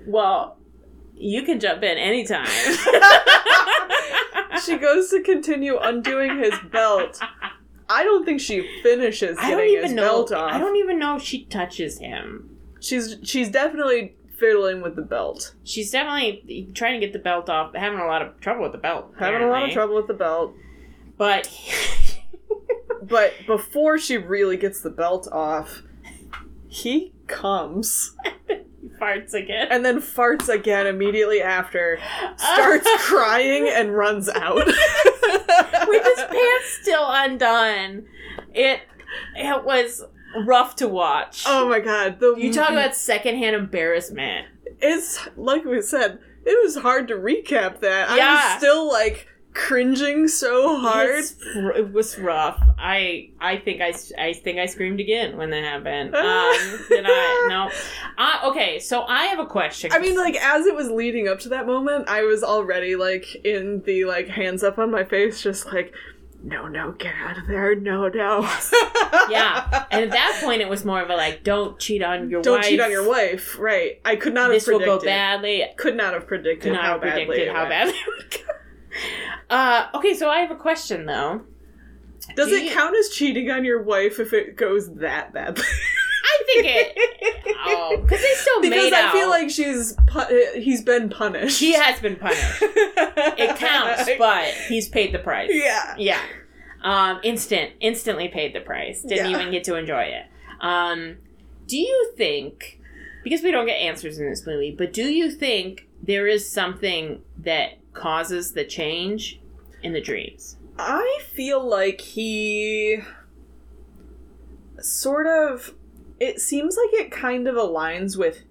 well, you can jump in anytime. she goes to continue undoing his belt. I don't think she finishes I don't getting his even know. belt off. I don't even know if she touches him. She's she's definitely fiddling with the belt. She's definitely trying to get the belt off, having a lot of trouble with the belt. Having a lot of trouble with the belt. But But before she really gets the belt off, he comes he farts again. and then farts again immediately after, starts crying and runs out. with his pants still undone. It it was rough to watch. Oh my god. The you talk about secondhand embarrassment. it's like we said, it was hard to recap that. I Yeah. was still like cringing so hard. It's it was rough. I I think I, I think I screamed again when that happened. Um, did I? No. Uh, okay, so I have a question. I mean, like as it was leading up to that moment, I was already like in the like hands up on my face, just like, no, no, get out of there, no, no. yeah. And at that point, it was more of a like, don't cheat on your wife. Don't wife. cheat on your wife, right? I could not This have will predicted. go badly. Could not have predicted Could not how have badly predicted it how went. badly it would go. Uh, okay, so I have a question though. Does Do it you- count as cheating on your wife if it goes that badly? I think it. Oh, because they still because made I out. feel like she's pu- he's been punished. he has been punished. It counts, but he's paid the price. yeah. Yeah. Um, instant, instantly paid the price. Didn't Yeah. even get to enjoy it. Um, do you think, because we don't get answers in this movie, but do you think there is something that causes the change in the dreams? I feel like he sort of it seems like it kind of aligns with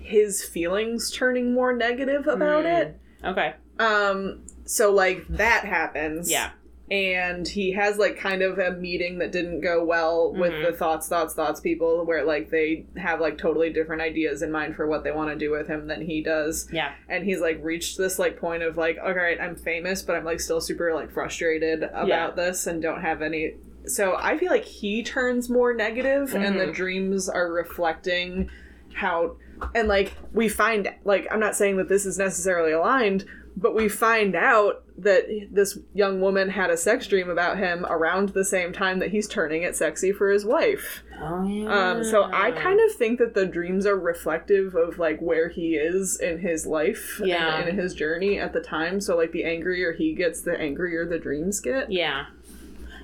his feelings turning more negative about Mm. it. Okay. Um so like that happens. Yeah. And he has like kind of a meeting that didn't go well with Mhm. the thoughts, thoughts, thoughts people where like they have like totally different ideas in mind for what they want to do with him than he does Yeah. and he's like reached this like point of like all right i'm famous but i'm like still super like frustrated about Yeah. this and don't have any so i feel like he turns more negative and the Mhm. dreams are reflecting how and like we find like i'm not saying that this is necessarily aligned but we find out that this young woman had a sex dream about him around the same time that he's turning it sexy for his wife Oh yeah. um, so I kind of think that the dreams are reflective of like where he is in his life Yeah. and in his journey at the time. So like the angrier he gets, the angrier the dreams get. Yeah.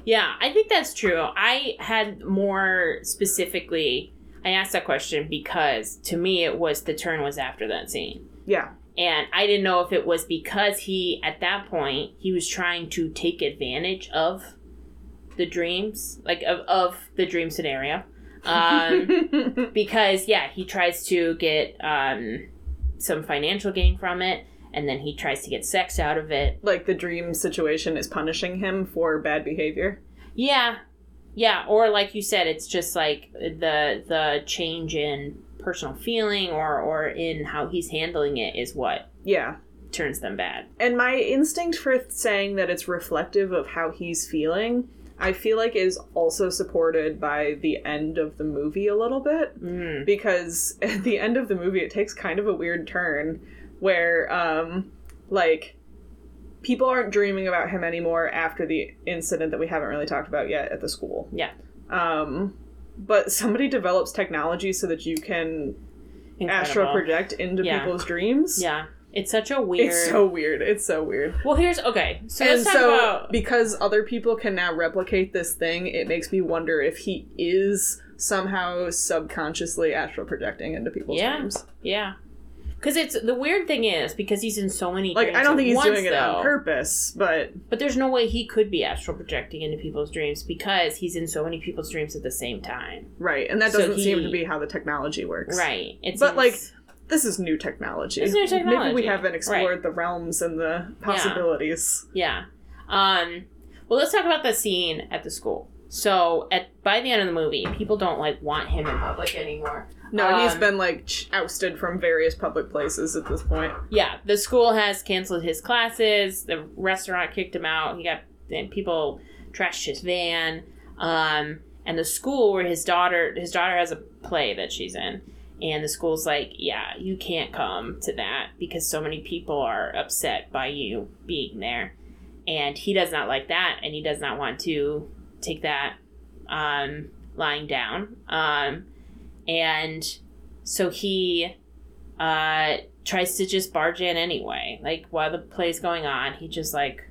Yeah, I think that's true. I had more specifically I asked that question because to me it was the turn was after that scene. Yeah. And I didn't know if it was because he at that point he was trying to take advantage of the dreams, like of, of the dream scenario. Um because yeah, he tries to get um some financial gain from it and then he tries to get sex out of it like the dream situation is punishing him for bad behavior. Yeah. Yeah, or like you said, it's just like the the change in personal feeling or or in how he's handling it is what Yeah. turns them bad. And my instinct for saying that it's reflective of how he's feeling, I feel like is also supported by the end of the movie a little bit. Mm. because at the end of the movie it takes kind of a weird turn where um like people aren't dreaming about him anymore after the incident that we haven't really talked about yet at the school Yeah. um but somebody develops technology so that you can astral project into Yeah. people's dreams Yeah. It's such a weird it's so weird it's so weird Well here's okay. So and let's talk so about because other people can now replicate this thing it makes me wonder if he is somehow subconsciously astral projecting into people's Yeah. dreams Yeah. Because it's the weird thing is because he's in so many Like I don't think he's once, doing it on purpose, but But there's no way he could be astral projecting into people's dreams because he's in so many people's dreams at the same time. right, and that doesn't seem he- to be how the technology works. Right. It's But, like, this is new technology. It's new Maybe technology, we haven't explored the realms and the possibilities. Yeah. Um, well, let's talk about the scene at the school. So at by the end of the movie, people don't like want him in public anymore. No, he's been like ousted from various public places at this point. Yeah, the school has canceled his classes. The restaurant kicked him out. He got and people trashed his van. Um, and the school where his daughter his daughter has a play that she's in, and the school's like, yeah, you can't come to that because so many people are upset by you being there, and he does not like that, and he does not want to take that um, lying down. Um, and so he uh, tries to just barge in anyway. Like while the play's going on, he just like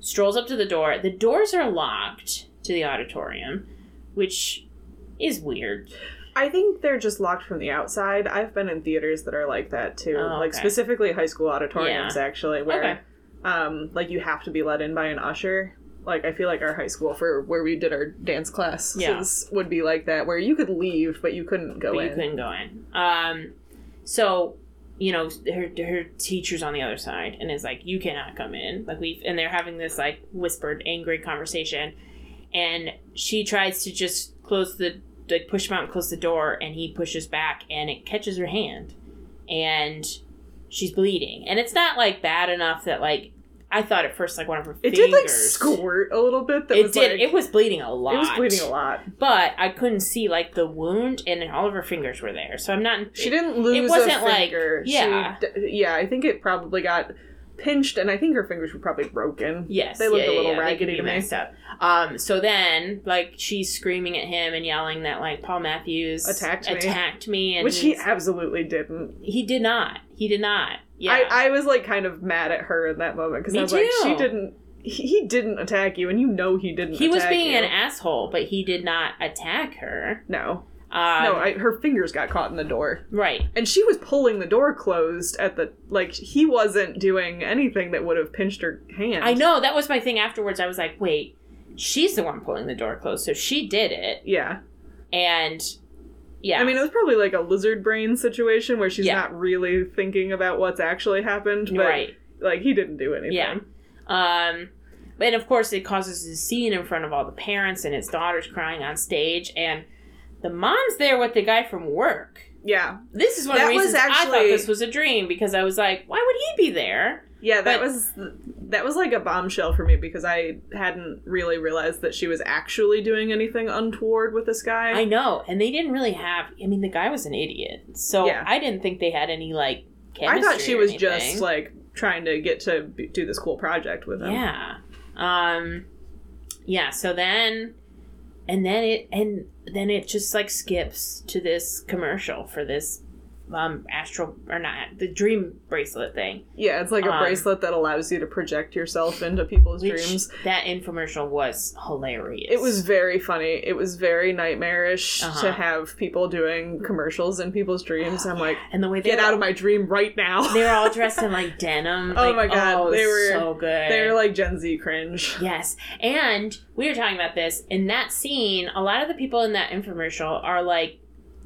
strolls up to the door. The doors are locked to the auditorium, which is weird. I think they're just locked from the outside. I've been in theaters that are like that too, Oh, like okay. specifically high school auditoriums, Yeah. actually, where Okay. um, like you have to be let in by an usher. Like I feel like our high school for where we did our dance classes Yeah. would be like that, where you could leave but you couldn't go but in. you couldn't go in. Um, so you know her her teacher's on the other side and is like, you cannot come in. Like we and they're having this like whispered, angry conversation, and she tries to just close the like push him out and close the door, and he pushes back, and it catches her hand, and she's bleeding, and it's not like bad enough that like. I thought at first like one of her fingers. It fingers. did like squirt a little bit. That It was did. Like, it was bleeding a lot. It was bleeding a lot. But I couldn't see like the wound, and all of her fingers were there. So I'm not. She didn't lose It wasn't like- finger. She yeah. yeah. I think it probably got pinched, and I think her fingers were probably broken. Yes, They looked yeah, a little yeah, yeah. Raggedy to me. messed up. Um, so then, like, she's screaming at him and yelling that like Paul Matthews Attacked me. attacked me, and Which he absolutely didn't. he did not. He did not. Yeah, I, I was like kind of mad at her in that moment because I was like, too. she didn't. He, he didn't attack you, and you know he didn't. he was being you. an asshole, but he did not attack her. No, Um, no, I, her fingers got caught in the door, right. and she was pulling the door closed at the like. He wasn't doing anything that would have pinched her hand. I know that was my thing afterwards. I was like, wait, she's the one pulling the door closed, so she did it, Yeah, and yeah, I mean, it was probably like a lizard brain situation where she's Yeah. not really thinking about what's actually happened. But, right. Like he didn't do anything. Yeah. Um, and of course, it causes a scene in front of all the parents, and his daughter's crying on stage, and the mom's there with the guy from work. Yeah. This is one of That the was reasons I thought this was a dream because I was like, why would he be there? Yeah, that But- was that was like a bombshell for me because I hadn't really realized that she was actually doing anything untoward with this guy. I know, and they didn't really have. I mean, the guy was an idiot, so Yeah. I didn't think they had any like. I thought she was anything. just like trying to get to b- do this cool project with him. Yeah. Um yeah, so then and then it and then it just like skips to this commercial for this um astral or not the dream bracelet thing. Yeah, it's like a Um, bracelet that allows you to project yourself into people's dreams. that infomercial was hilarious. It was very funny. It was very nightmarish Uh-huh. to have people doing commercials in people's dreams. I'm like, and the way they get were, out of my dream right now. they were all dressed in like denim. Oh like, my God, oh, they were- so good. They're like Gen Z cringe. Yes. And we were talking about this in that scene, a lot of the people in that infomercial are like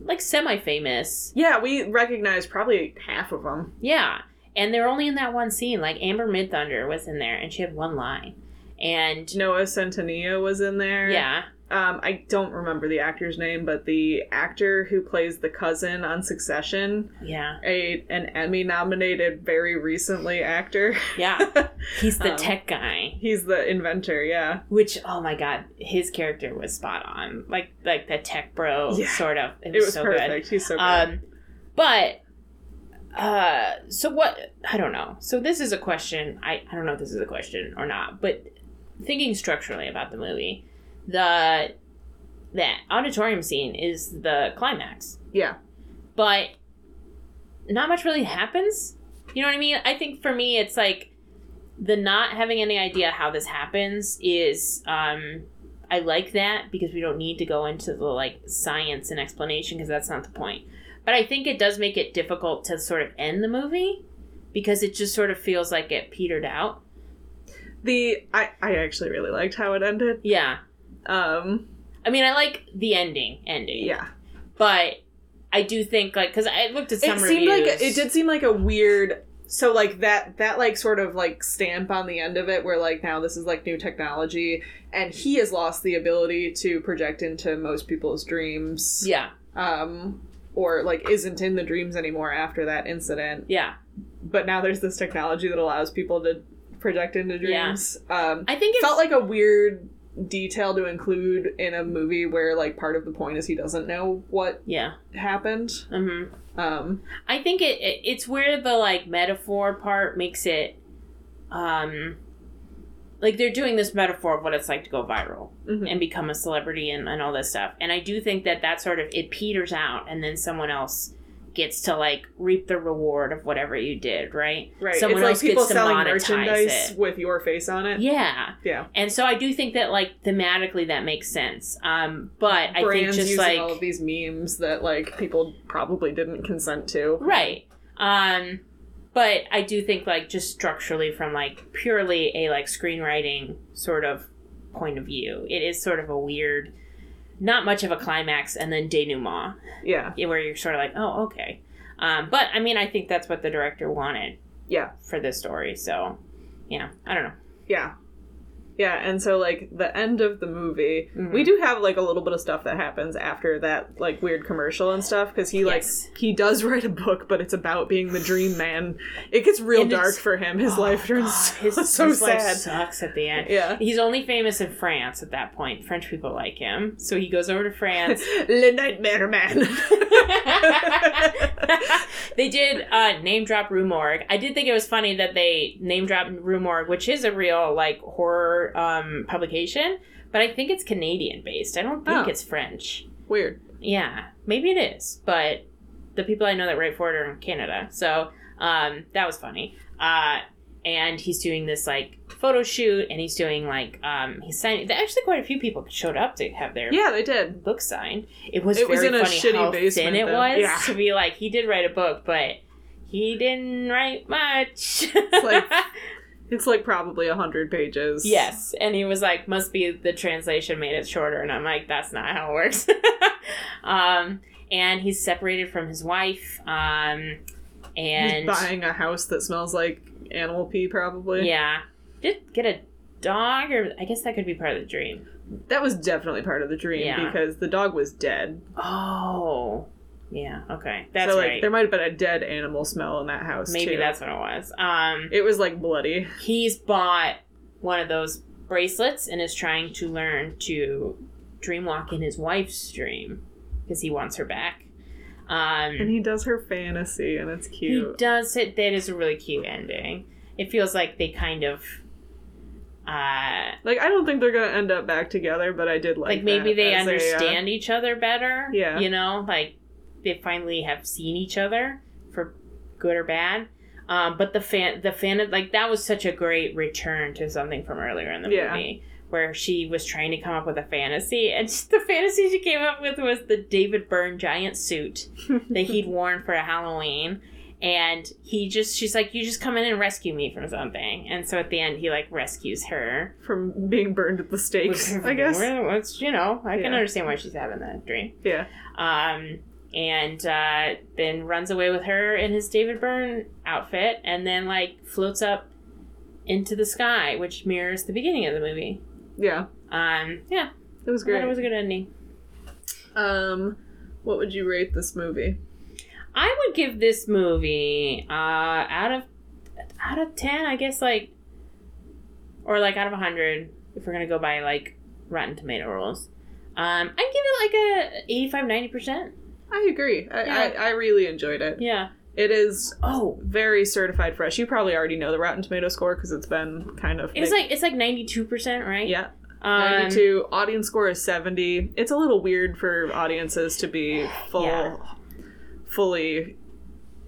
like semi famous. Yeah, we recognize probably half of them. Yeah. And they're only in that one scene. Like Amber Midthunder was in there and she had one line. And Noah Centineo was in there. yeah. Um, I don't remember the actor's name, but the actor who plays the cousin on Succession, Yeah. a an Emmy nominated very recently actor. Yeah. He's the Um, tech guy. He's the inventor, yeah. Which oh my god, his character was spot on. Like like the tech bro Yeah. sort of. It It was, was so perfect. He's so good. good. Um but uh so what I don't know. So this is a question. I, I don't know if this is a question or not, but thinking structurally about the movie, the that auditorium scene is the climax. yeah. but not much really happens. You know what I mean? I think for me, it's like the not having any idea how this happens is. Um, I like that because we don't need to go into the like science and explanation because that's not the point. But I think it does make it difficult to sort of end the movie because it just sort of feels like it petered out. The I, I actually really liked how it ended. Yeah. Um I mean, I like the ending, ending. yeah. But I do think like because I looked at some It seemed like reviews. it did seem like a weird so like that that like sort of like stamp on the end of it where like now this is like new technology and he has lost the ability to project into most people's dreams Yeah. um or like isn't in the dreams anymore after that incident Yeah. but now there's this technology that allows people to project into Yeah. dreams um I think it's felt like a weird detail to include in a movie where like part of the point is he doesn't know what yeah. happened hmm um I think it, it it's where the like metaphor part makes it um like they're doing this metaphor of what it's like to go viral mhm. and become a celebrity and, and all this stuff. And I do think that that sort of it peters out and then someone else gets to like reap the reward of whatever you did, right? right Someone it's like else people gets to selling monetize merchandise it. with your face on it Yeah. yeah And so I do think that like thematically that makes sense. Um but I think just using like all of these memes that like people probably didn't consent to. Right. Um but I do think like just structurally from like purely a like screenwriting sort of point of view, it is sort of a weird not much of a climax and then denouement Yeah, where you're sort of like, oh, okay. Um, but I mean, I think that's what the director wanted yeah, for this story. So, yeah, I don't know. yeah, yeah. And so like the end of the movie, Mhm. we do have like a little bit of stuff that happens after that like weird commercial and stuff because he like Yes. he does write a book, but it's about being the dream man. It gets real And dark for him. His life turns God, his, so his life sad. sucks at the end. Yeah. He's only famous in France at that point. French people like him. So he goes over to France. Le Nightmare Man. they did uh, name drop Rue Morgue. I did think it was funny that they name dropped Rue Morgue, which is a real like horror um, publication, but I think it's Canadian based. I don't think Oh. it's French. Weird. Yeah, maybe it is, but the people I know that write for it are in Canada, so um, that was funny. Uh, and he's doing this like photo shoot, and he's doing like um, he's signing. Actually, quite a few people showed up to have their Yeah, they did. book signed. It was It was very in a funny shitty how basement, thin it though. was Yeah. to be like he did write a book, but he didn't write much. like- It's like probably a hundred pages. yes, and he was like, "Must be the translation made it shorter," and I'm like, "That's not how it works." um, and he's separated from his wife. Um, and He's buying a house that smells like animal pee, probably. yeah, did get a dog, or I guess that could be part of the dream. That was definitely part of the dream Yeah. because the dog was dead. Oh, yeah. Okay, that's so like right. there might have been a dead animal smell in that house. Maybe too. that's what it was. Um, it was like bloody. he's bought one of those bracelets and is trying to learn to dreamwalk in his wife's dream because he wants her back. And Um, he does her fantasy and it's cute. he cute. does it. That is a really cute ending. It feels like they kind of, uh, like I don't think they're gonna end up back together, but I did like like, maybe they as a, uh, understand each other better. Yeah. you know, like they finally have seen each other for good or bad. Um, but the fan, the fan, like that was such a great return to something from earlier in the Yeah. movie, where she was trying to come up with a fantasy, and the fantasy she came up with was the David Byrne giant suit that he'd worn for a Halloween. And he just, she's like, you just come in and rescue me from something. And so at the end, he like rescues her. from being burned at the stake. I guess. It's, you know, I can understand why she's having that dream Yeah. um, and uh, then runs away with her in his David Byrne outfit, and then like floats up into the sky, which mirrors the beginning of the movie. Yeah. Um, yeah, It was great. it was a good ending. um, what would you rate this movie? I would give this movie uh, out of out of ten, I guess, like or like out of hundred, if we're gonna go by like Rotten Tomato rules. Um, I'd give it like a 85 90 percent. I agree. I, Yeah. I, I really enjoyed it. Yeah. It is Oh, very certified fresh. You probably already know the Rotten Tomato score because it's been kind of. it's like it's like ninety two percent, right? yeah, Um, ninety-two. Audience score is seventy. It's a little weird for audiences to be full, Yeah. Fully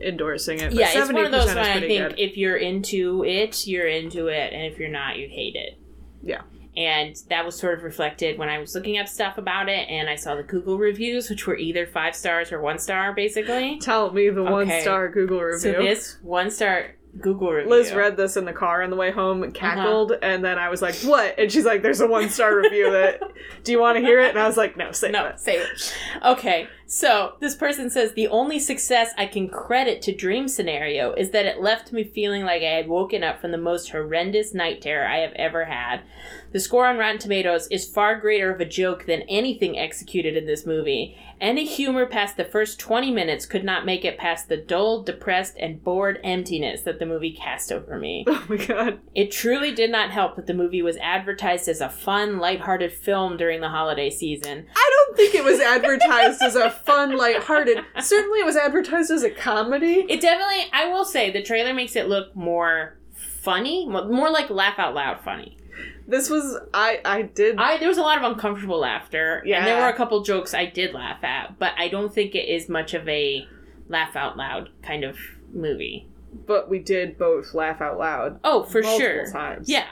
endorsing it. But yeah, it's one of those 70% I think good. if you're into it, you're into it, and if you're not, you hate it. Yeah. And that was sort of reflected when I was looking up stuff about it, and I saw the Google reviews, which were either five stars or one star, basically. Tell me the Okay. one-star Google review. So this one star Google review. Liz read this in the car on the way home, Uh-huh. cackled, and then I was like, "What?" And she's like, "There's a one star review that. Do you want to hear it?" And I was like, "No, say No, it." say it. Okay. So, this person says the only success I can credit to Dream Scenario is that it left me feeling like I had woken up from the most horrendous night terror I have ever had. The score on Rotten Tomatoes is far greater of a joke than anything executed in this movie. Any humor past the first 20 minutes could not make it past the dull, depressed, and bored emptiness that the movie cast over me. Oh my god. It truly did not help that the movie was advertised as a fun, lighthearted film during the holiday season. I don't think it was advertised as a fun, lighthearted. Certainly, it was advertised as a comedy. It definitely, I will say, the trailer makes it look more funny, more like laugh out loud funny. This was I. I did. I there was a lot of uncomfortable laughter, Yeah, and there were a couple jokes I did laugh at, but I don't think it is much of a laugh out loud kind of movie. but we did both laugh out loud. Oh, for sure, times. yeah.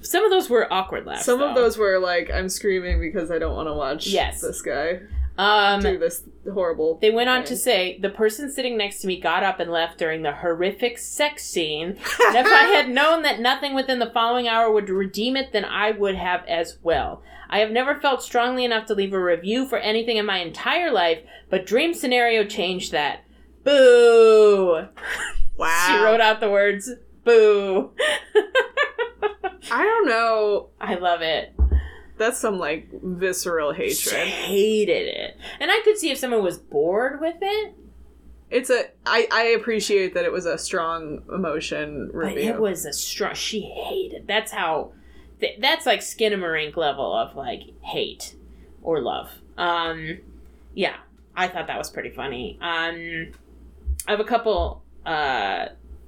Some of those were awkward laughs. Some of those were like, I'm screaming because I don't want to watch Yes. this guy Um, do this horrible. They went on to say the person sitting next to me got up and left during the horrific sex scene. and if I had known that nothing within the following hour would redeem it, then I would have as well. I have never felt strongly enough to leave a review for anything in my entire life, but Dream Scenario changed that. Boo! Wow. She wrote out the words boo. I don't know. I love it. That's some like visceral hatred. She hated it. And I could see if someone was bored with it, It's a. I I appreciate that it was a strong emotion But review. it was a strong. She hated. That's how. th- That's like Skinamarink level of like hate or love. Um, yeah, I thought that was pretty funny. Um, I have a couple uh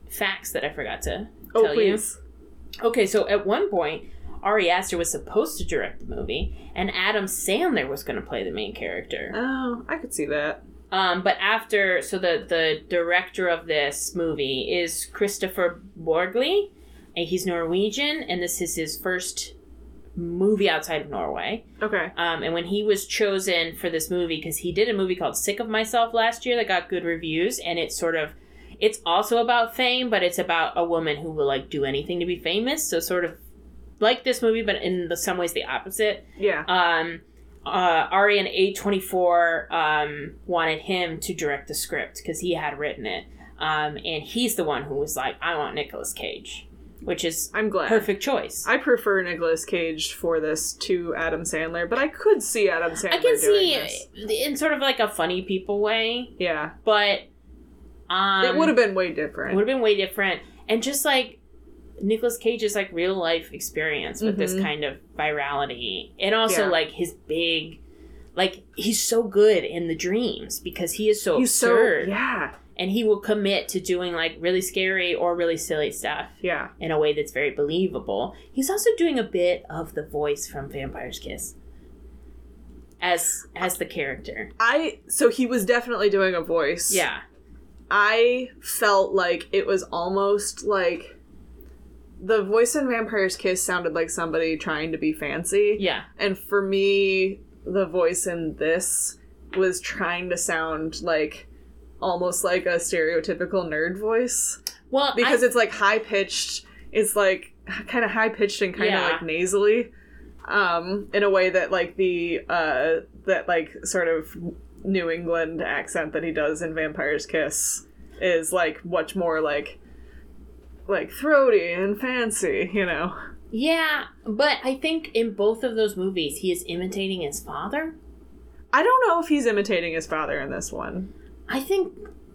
facts that I forgot to oh tell you. please. Okay, so at one point, Ari Aster was supposed to direct the movie, and Adam Sandler was going to play the main character. Oh, I could see that. Um, but after, so the the director of this movie is Kristoffer Borgli, and he's Norwegian, and this is his first movie outside of Norway. Okay. Um, and when he was chosen for this movie, because he did a movie called Sick of Myself last year that got good reviews, and it's sort of, it's also about fame, but it's about a woman who will like do anything to be famous. So sort of like this movie, but in the, some ways the opposite Yeah. um, uh, Ari and A24 um, wanted him to direct the script because he had written it. Um, and he's the one who was like, I want Nicolas Cage, which is I'm glad. perfect choice. I prefer Nicolas Cage for this to Adam Sandler, but I could see Adam Sandler. I can see this. in sort of like a funny people way, Yeah, but um, it would have been way different. would have been way different. And just like Nicolas Cage's like real life experience with this Mhm. kind of virality, and also Yeah. like his big, like he's so good in the dreams because he is so He's so absurd, yeah, and he will commit to doing like really scary or really silly stuff yeah. in a way that's very believable. He's also doing a bit of the voice from Vampire's Kiss as as the character. I so he was definitely doing a voice. Yeah. I felt like it was almost like the voice in Vampire's Kiss sounded like somebody trying to be fancy. Yeah. And for me, the voice in this was trying to sound like almost like a stereotypical nerd voice Well, because I, it's like high pitched. It's like kind of high pitched and kind of Yeah. like nasally, um, in a way that like the uh that like sort of New England accent that he does in Vampire's Kiss is like much more like like throaty and fancy, you know. Yeah, but I think in both of those movies, he is imitating his father. I don't know if he's imitating his father in this one. I think,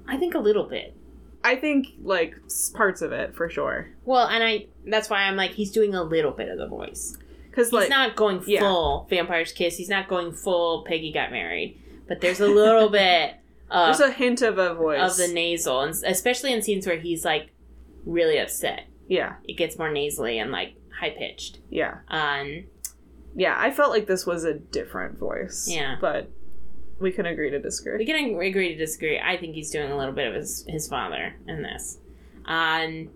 I think a little bit. I think like parts of it for sure. Well, and I that's why I'm like he's doing a little bit of the voice. Because He's like not going yeah. full Vampire's Kiss. He's not going full Peggy Got Married. But there's a little bit of, there's a hint of a voice of the nasal, and especially in scenes where he's like really upset. yeah, It gets more nasally and like high pitched. yeah, Um, yeah. I felt like this was a different voice. Yeah. but we can agree to disagree. we can agree to disagree. I think he's doing a little bit of his, his father in this. Um,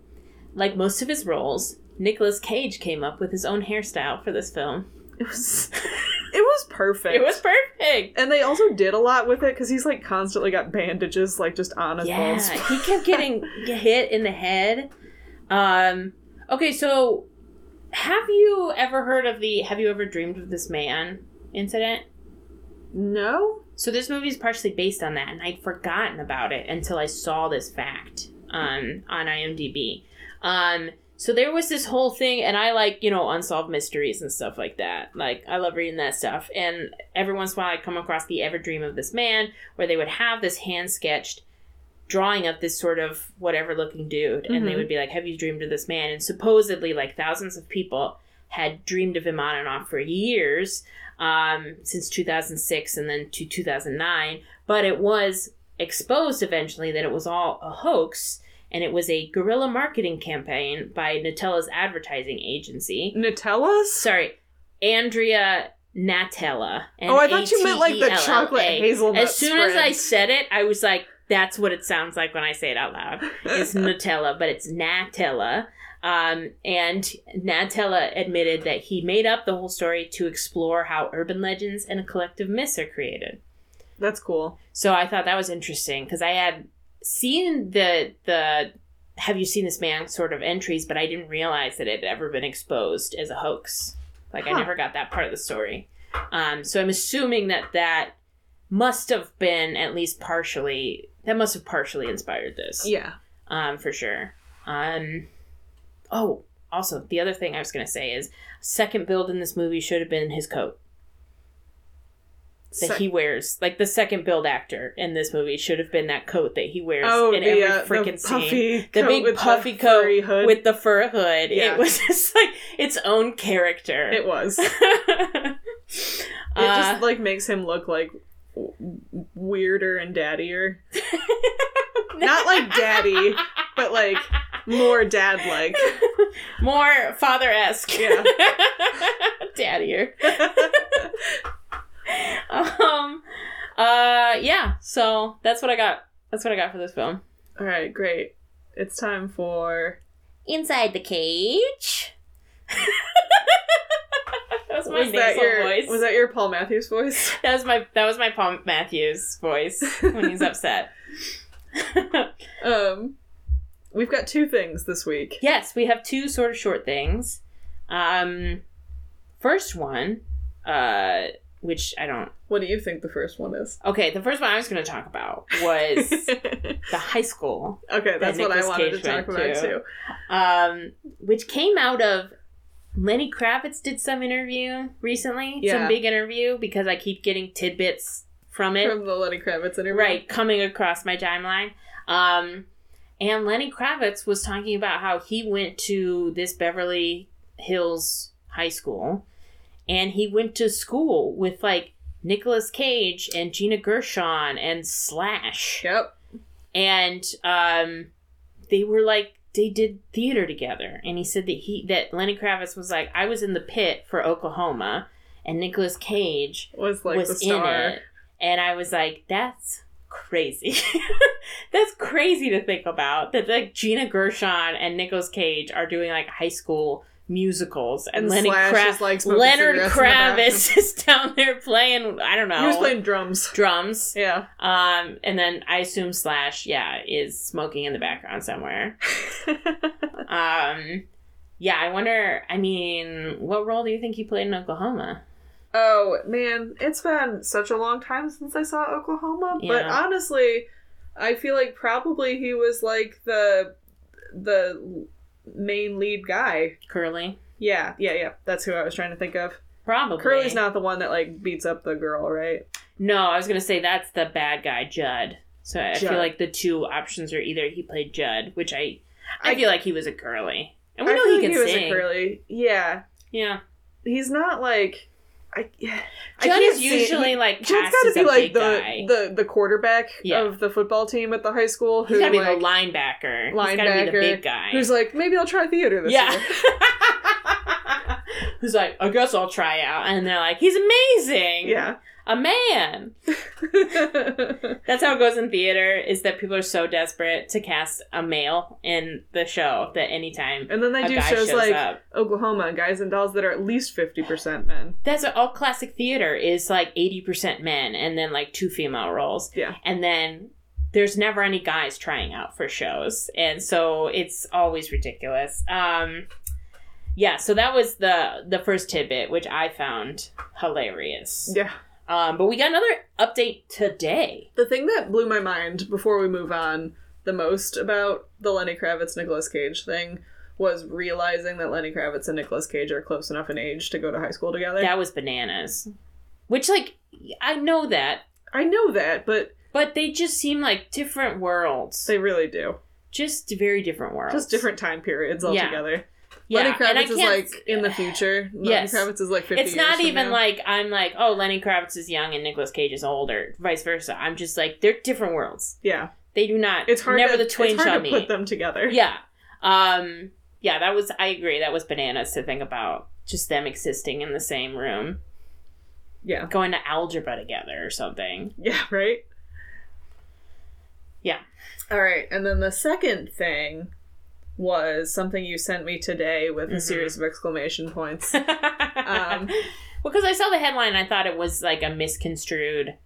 like most of his roles, Nicolas Cage came up with his own hairstyle for this film. It was it was perfect. It was perfect. and they also did a lot with it because he's like constantly got bandages like just on his Yeah, bald spot. he kept getting hit in the head. Um, okay, so have you ever heard of the "Have you ever dreamed of this man" incident? No, So this movie is partially based on that, and I'd forgotten about it until I saw this fact um, on IMDb. Um, so there was this whole thing, and I like you know unsolved mysteries and stuff like that. Like I love reading that stuff, and every once in a while I come across the Ever Dream of This Man, where they would have this hand sketched drawing of this sort of whatever looking dude, and they Mhm. would be like, "Have you dreamed of this man?" And supposedly, like thousands of people had dreamed of him on and off for years um, since 2006 and then to 2009 but it was exposed eventually that it was all a hoax and it was a guerrilla marketing campaign by Nutella's advertising agency. Nutella's? Sorry, Andrea Natella. Oh, I thought you meant like the chocolate hazelnut. As soon as I said it, I was like, that's what it sounds like when I say it out loud. It's Nutella, but it's Natella. Um, and Natella admitted that he made up the whole story to explore how urban legends and a collective myths are created. That's cool. So I thought that was interesting because I had seen the the have you seen this man sort of entries, but I didn't realize that it had ever been exposed as a hoax. Like I never got that part of the story. Um, so I'm assuming that that must have been at least partially that must have partially inspired this Yeah. um, for sure. Um, oh, also the other thing I was gonna say is second billed in this movie should have been his coat that Sec- he wears. Like the second billed actor in this movie should have been that coat that he wears Oh, in the, every uh, freaking scene. The big puffy the coat hood. with the fur hood. Yeah. It was just like its own character. it was. it It just like makes him look like w- weirder and daddier. Not like daddy, but like more dad like. more father esque. Yeah. Daddier. um uh yeah, so that's what I got. That's what I got for this film. All right, great. It's time for Inside the cage. that was my was that your voice. was that your Paul Matthews voice? that was my that was my Paul Matthews voice when he's upset. Um, we've got two things this week. yes, we have two sort of short things. Um, first one, uh, which I don't. What do you think the first one is? Okay, the first one I was going to talk about was the high school, okay, that's what I wanted Cage to talk about to. too. um, which came out of Lenny Kravitz did some interview recently, Yeah. some big interview because I keep getting tidbits from it. From the Lenny Kravitz interview. right coming across my timeline um and lenny kravitz was talking about how he went to this beverly hills high school and he went to school with like Nicolas Cage and Gina Gershon and Slash Yep. and um they were like they did theater together and he said that he that Lenny Kravitz was like I was in the pit for Oklahoma and Nicolas Cage Was like was the star. in it. And I was like, that's crazy. that's crazy to think about. That like Gina Gershon and Nicolas Cage are doing like high school musicals and, And Lenny Kra- is, like, Leonard cigarettes in the background. Kravitz is down there playing I don't know He was playing drums. drums. Yeah. Um and then I assume Slash, yeah, is smoking in the background somewhere. Um yeah, I wonder I mean, what role do you think he played in Oklahoma? oh man, it's been such a long time since I saw Oklahoma. But honestly, I feel like probably he was like the the main lead guy. Curly? Yeah, yeah, yeah. That's who I was trying to think of. Probably. Curly's not the one that like beats up the girl, right? No, I was gonna say that's the bad guy, Judd. So I Judd. feel like the two options are either he played Judd, which I, I, I- feel like he was a curly, and we I know he can he was sing. a curly. Yeah, Yeah, he's not like I. I Judd is usually he- like Judd's got to be like the, guy. the the quarterback Yeah. of the football team at the high school. He's Who gotta be like, the linebacker. He's gotta be the linebacker big guy. who's like maybe I'll try theater this yeah. year. who's like, I guess I'll try out, and they're like, he's amazing. Yeah. A man. That's how it goes in theater. Is that people are so desperate to cast a male in the show that anytime and then they do shows like up. Oklahoma, guys and dolls that are at least fifty percent men. That's what all classic theater is like 80% men and then like two female roles. Yeah. And then there's never any guys trying out for shows. And so it's always ridiculous. Um yeah, so that was the the first tidbit which I found hilarious. Yeah. Um, but we got another update today. The thing that blew my mind before we move on the most about the Lenny Kravitz Nicolas Cage thing was realizing that Lenny Kravitz and Nicolas Cage are close enough in age to go to high school together. That was bananas. Which, like, I know that, I know that, but but they just seem like different worlds. they really do. just very different worlds. Just different time periods altogether. Yeah, Lenny and I Kravitz is can't- like in the future. Yes. Lenny Kravitz is like 50 It's not even now. like I'm like, oh, Lenny Kravitz is young and Nicolas Cage is older, vice versa. I'm just like they're different worlds. Yeah. They do not. It's hard Never to, the twain shall meet. put them together. Yeah. Um. Yeah, that was. I agree. That was bananas to think about. Just them existing in the same room, Yeah. going to algebra together or something. Yeah, right? Yeah. All right. And then the second thing was something you sent me today with Mhm. a series of exclamation points. Um, well, because I saw the headline, I thought it was like a misconstrued.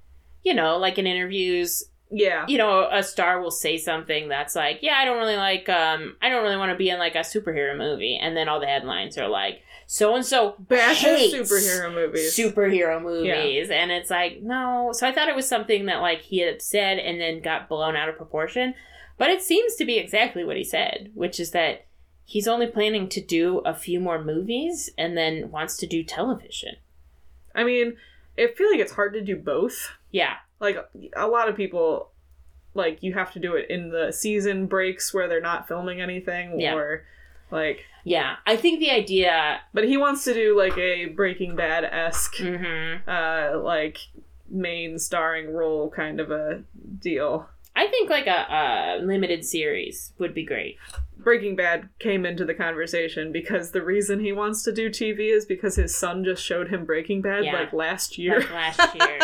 You know, like in interviews, yeah. you know, a star will say something that's like, "Yeah, I don't really like, um, I don't really want to be in like a superhero movie," and then all the headlines are like, "So and so Bashes superhero movies. superhero movies," and it's like, no. So I thought it was something that like he had said and then got blown out of proportion, but it seems to be exactly what he said, which is that he's only planning to do a few more movies and then wants to do television. I mean, I feel like it's hard to do both. Yeah, Like, a lot of people, like, you have to do it in the season breaks where they're not filming anything, Yeah. or, like, yeah. I think the idea. but he wants to do, like, a Breaking Bad esque, mhm. uh, like, main starring role kind of a deal. I think like a, a limited series would be great. Breaking Bad came into the conversation because the reason he wants to do TV is because his son just showed him Breaking Bad Yeah. like last year. Like last year,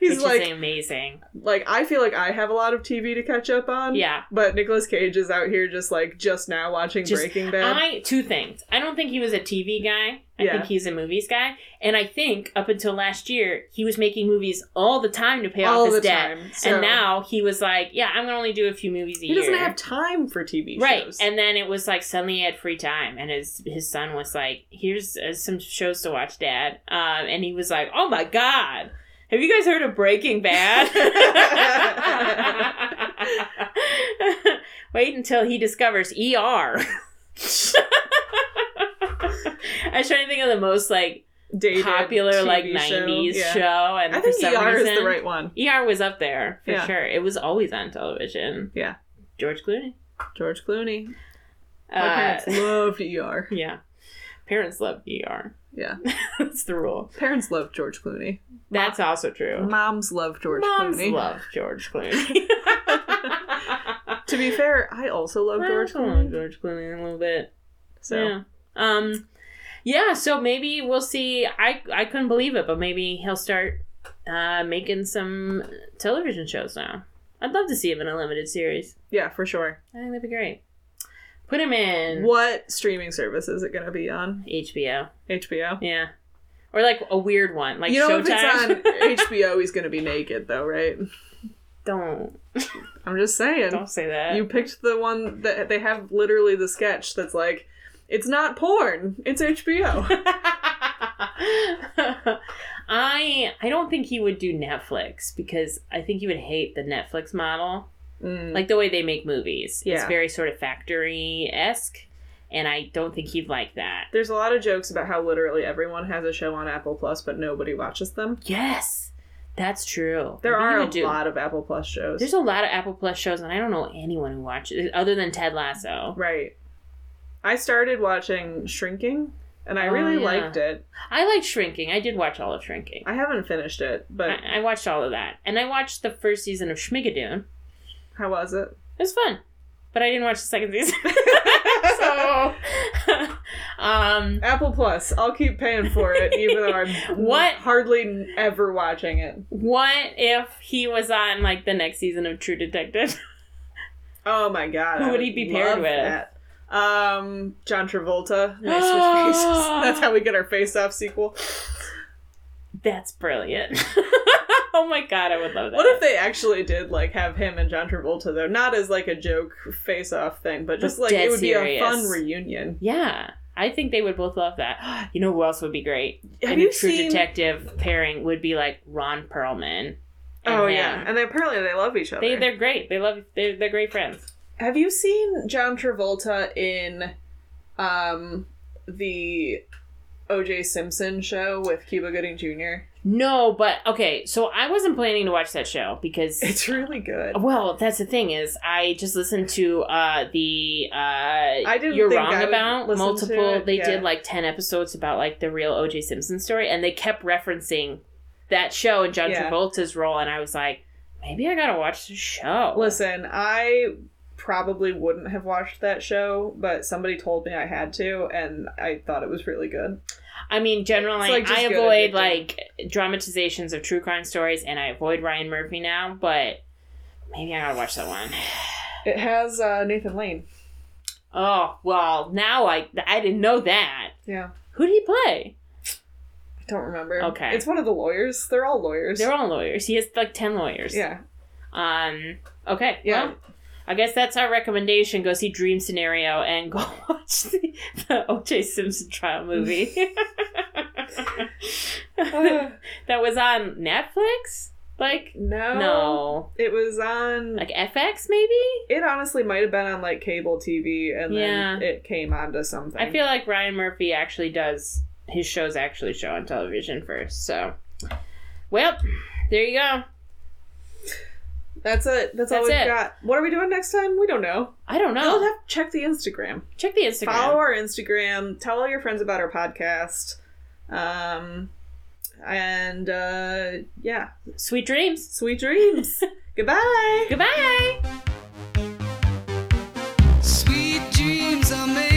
He's like, amazing. like I feel like I have a lot of TV to catch up on. Yeah. But Nicolas Cage is out here just like just now watching Just- Breaking Bad. I two things. I don't think he was a TV guy. I Yeah. think he's a movies guy, and I think up until last year he was making movies all the time to pay off all his the debt. time. So And now he was like, "Yeah, I'm gonna only do a few movies a he year." He doesn't have time for TV right, shows. Right. And then it was like suddenly he had free time, and his his son was like, "Here's uh, some shows to watch, Dad," um, and he was like, "Oh my god." Have you guys heard of Breaking Bad? Wait until he discovers ER. I was trying to think of the most like Dated popular TV like show. '90s Yeah. show, and I think for some ER reason, is the right one. ER was up there for Yeah. sure. It was always on television. Yeah. George Clooney. George Clooney. My Uh, parents loved ER. yeah, parents love ER. Yeah. That's the rule. Parents love George Clooney. That's also true. Moms love George Moms Clooney. love George Clooney. To be fair, I also love George I Clooney. George Clooney a little bit. So Yeah. Um yeah, so maybe we'll see. I I couldn't believe it, but maybe he'll start uh making some television shows now. I'd love to see him in a limited series. yeah, for sure. I think that'd be great. Put him in What streaming service is it going to be on? HBO. HBO. Yeah. Or like a weird one, like you know, Showtime. if it's on HBO, he's going to be naked, though, right? don't I'm just saying. don't say that. You picked the one that they have literally the sketch that's like, it's not porn, it's HBO. I I don't think he would do Netflix because I think he would hate the Netflix model. Mm. Like the way they make movies. It's very sort of factory esque. And I don't think he'd like that. There's a lot of jokes about how literally everyone has a show on Apple Plus, but nobody watches them. Yes. That's true. There are a do- lot of Apple Plus shows. There's a lot of Apple Plus shows, and I don't know anyone who watches other than Ted Lasso. Right. I started watching Shrinking, and I Oh, really yeah. liked it. I like Shrinking. I did watch all of Shrinking. I haven't finished it, but I, I watched all of that, and I watched the first season of Schmigadoon. how was it? It was fun, but I didn't watch the second season. so, um, Apple Plus. I'll keep paying for it, even though I'm What? hardly ever watching it. what if he was on like the next season of True Detective? Oh my god! Who I would he be paired with? that. Um, John Travolta. Nice switch faces. That's how we get our Face Off sequel. That's brilliant. oh my god, I would love that. What if they actually did like have him and John Travolta though, not as like a joke Face Off thing, but just like dead it would be a fun reunion. Yeah, I think they would both love that. You know who else would be great? Have and you a true seen- detective pairing would be like Ron Perlman. Oh him. yeah, and they apparently they love each other. They they're great. They love they're they're great friends. Have you seen John Travolta in um the OJ Simpson show with Cuba Gooding Jr.? No, but okay, so I wasn't planning to watch that show because It's really good. well, that's the thing is I just listened to uh the uh I didn't You're wrong about multiple they yeah. did like 10 episodes about like the real OJ Simpson story and they kept referencing that show and John Yeah. Travolta's role and I was like maybe I got to watch the show. Listen, I probably wouldn't have watched that show, but somebody told me I had to, and I thought it was really good. I mean, generally, like, I avoid like dramatizations of true crime stories, and I avoid Ryan Murphy now. But maybe I gotta watch that one. It has uh, Nathan Lane. Oh well, now I I didn't know that. Yeah. Who did he play? I don't remember. Okay. It's one of the lawyers. They're all lawyers. They're all lawyers. He has like ten lawyers. Yeah. Um. Okay. Yeah. Well, I guess that's our recommendation. Go see Dream Scenario and go watch the, the O.J. Simpson trial movie. that was on Netflix. Like No. no, It was on. like FX maybe. it honestly might have been on like cable TV, and then it came onto something. I feel like Ryan Murphy actually does his shows actually show on television first. So, well, there you go. That's it. That's, that's all we've it. got. What are we doing next time? We don't know. I don't know. Have check the Instagram. Check the Instagram. Follow our Instagram. Tell all your friends about our podcast. Um, and uh, yeah. Sweet dreams. Sweet dreams. Goodbye. Goodbye. Sweet dreams are made.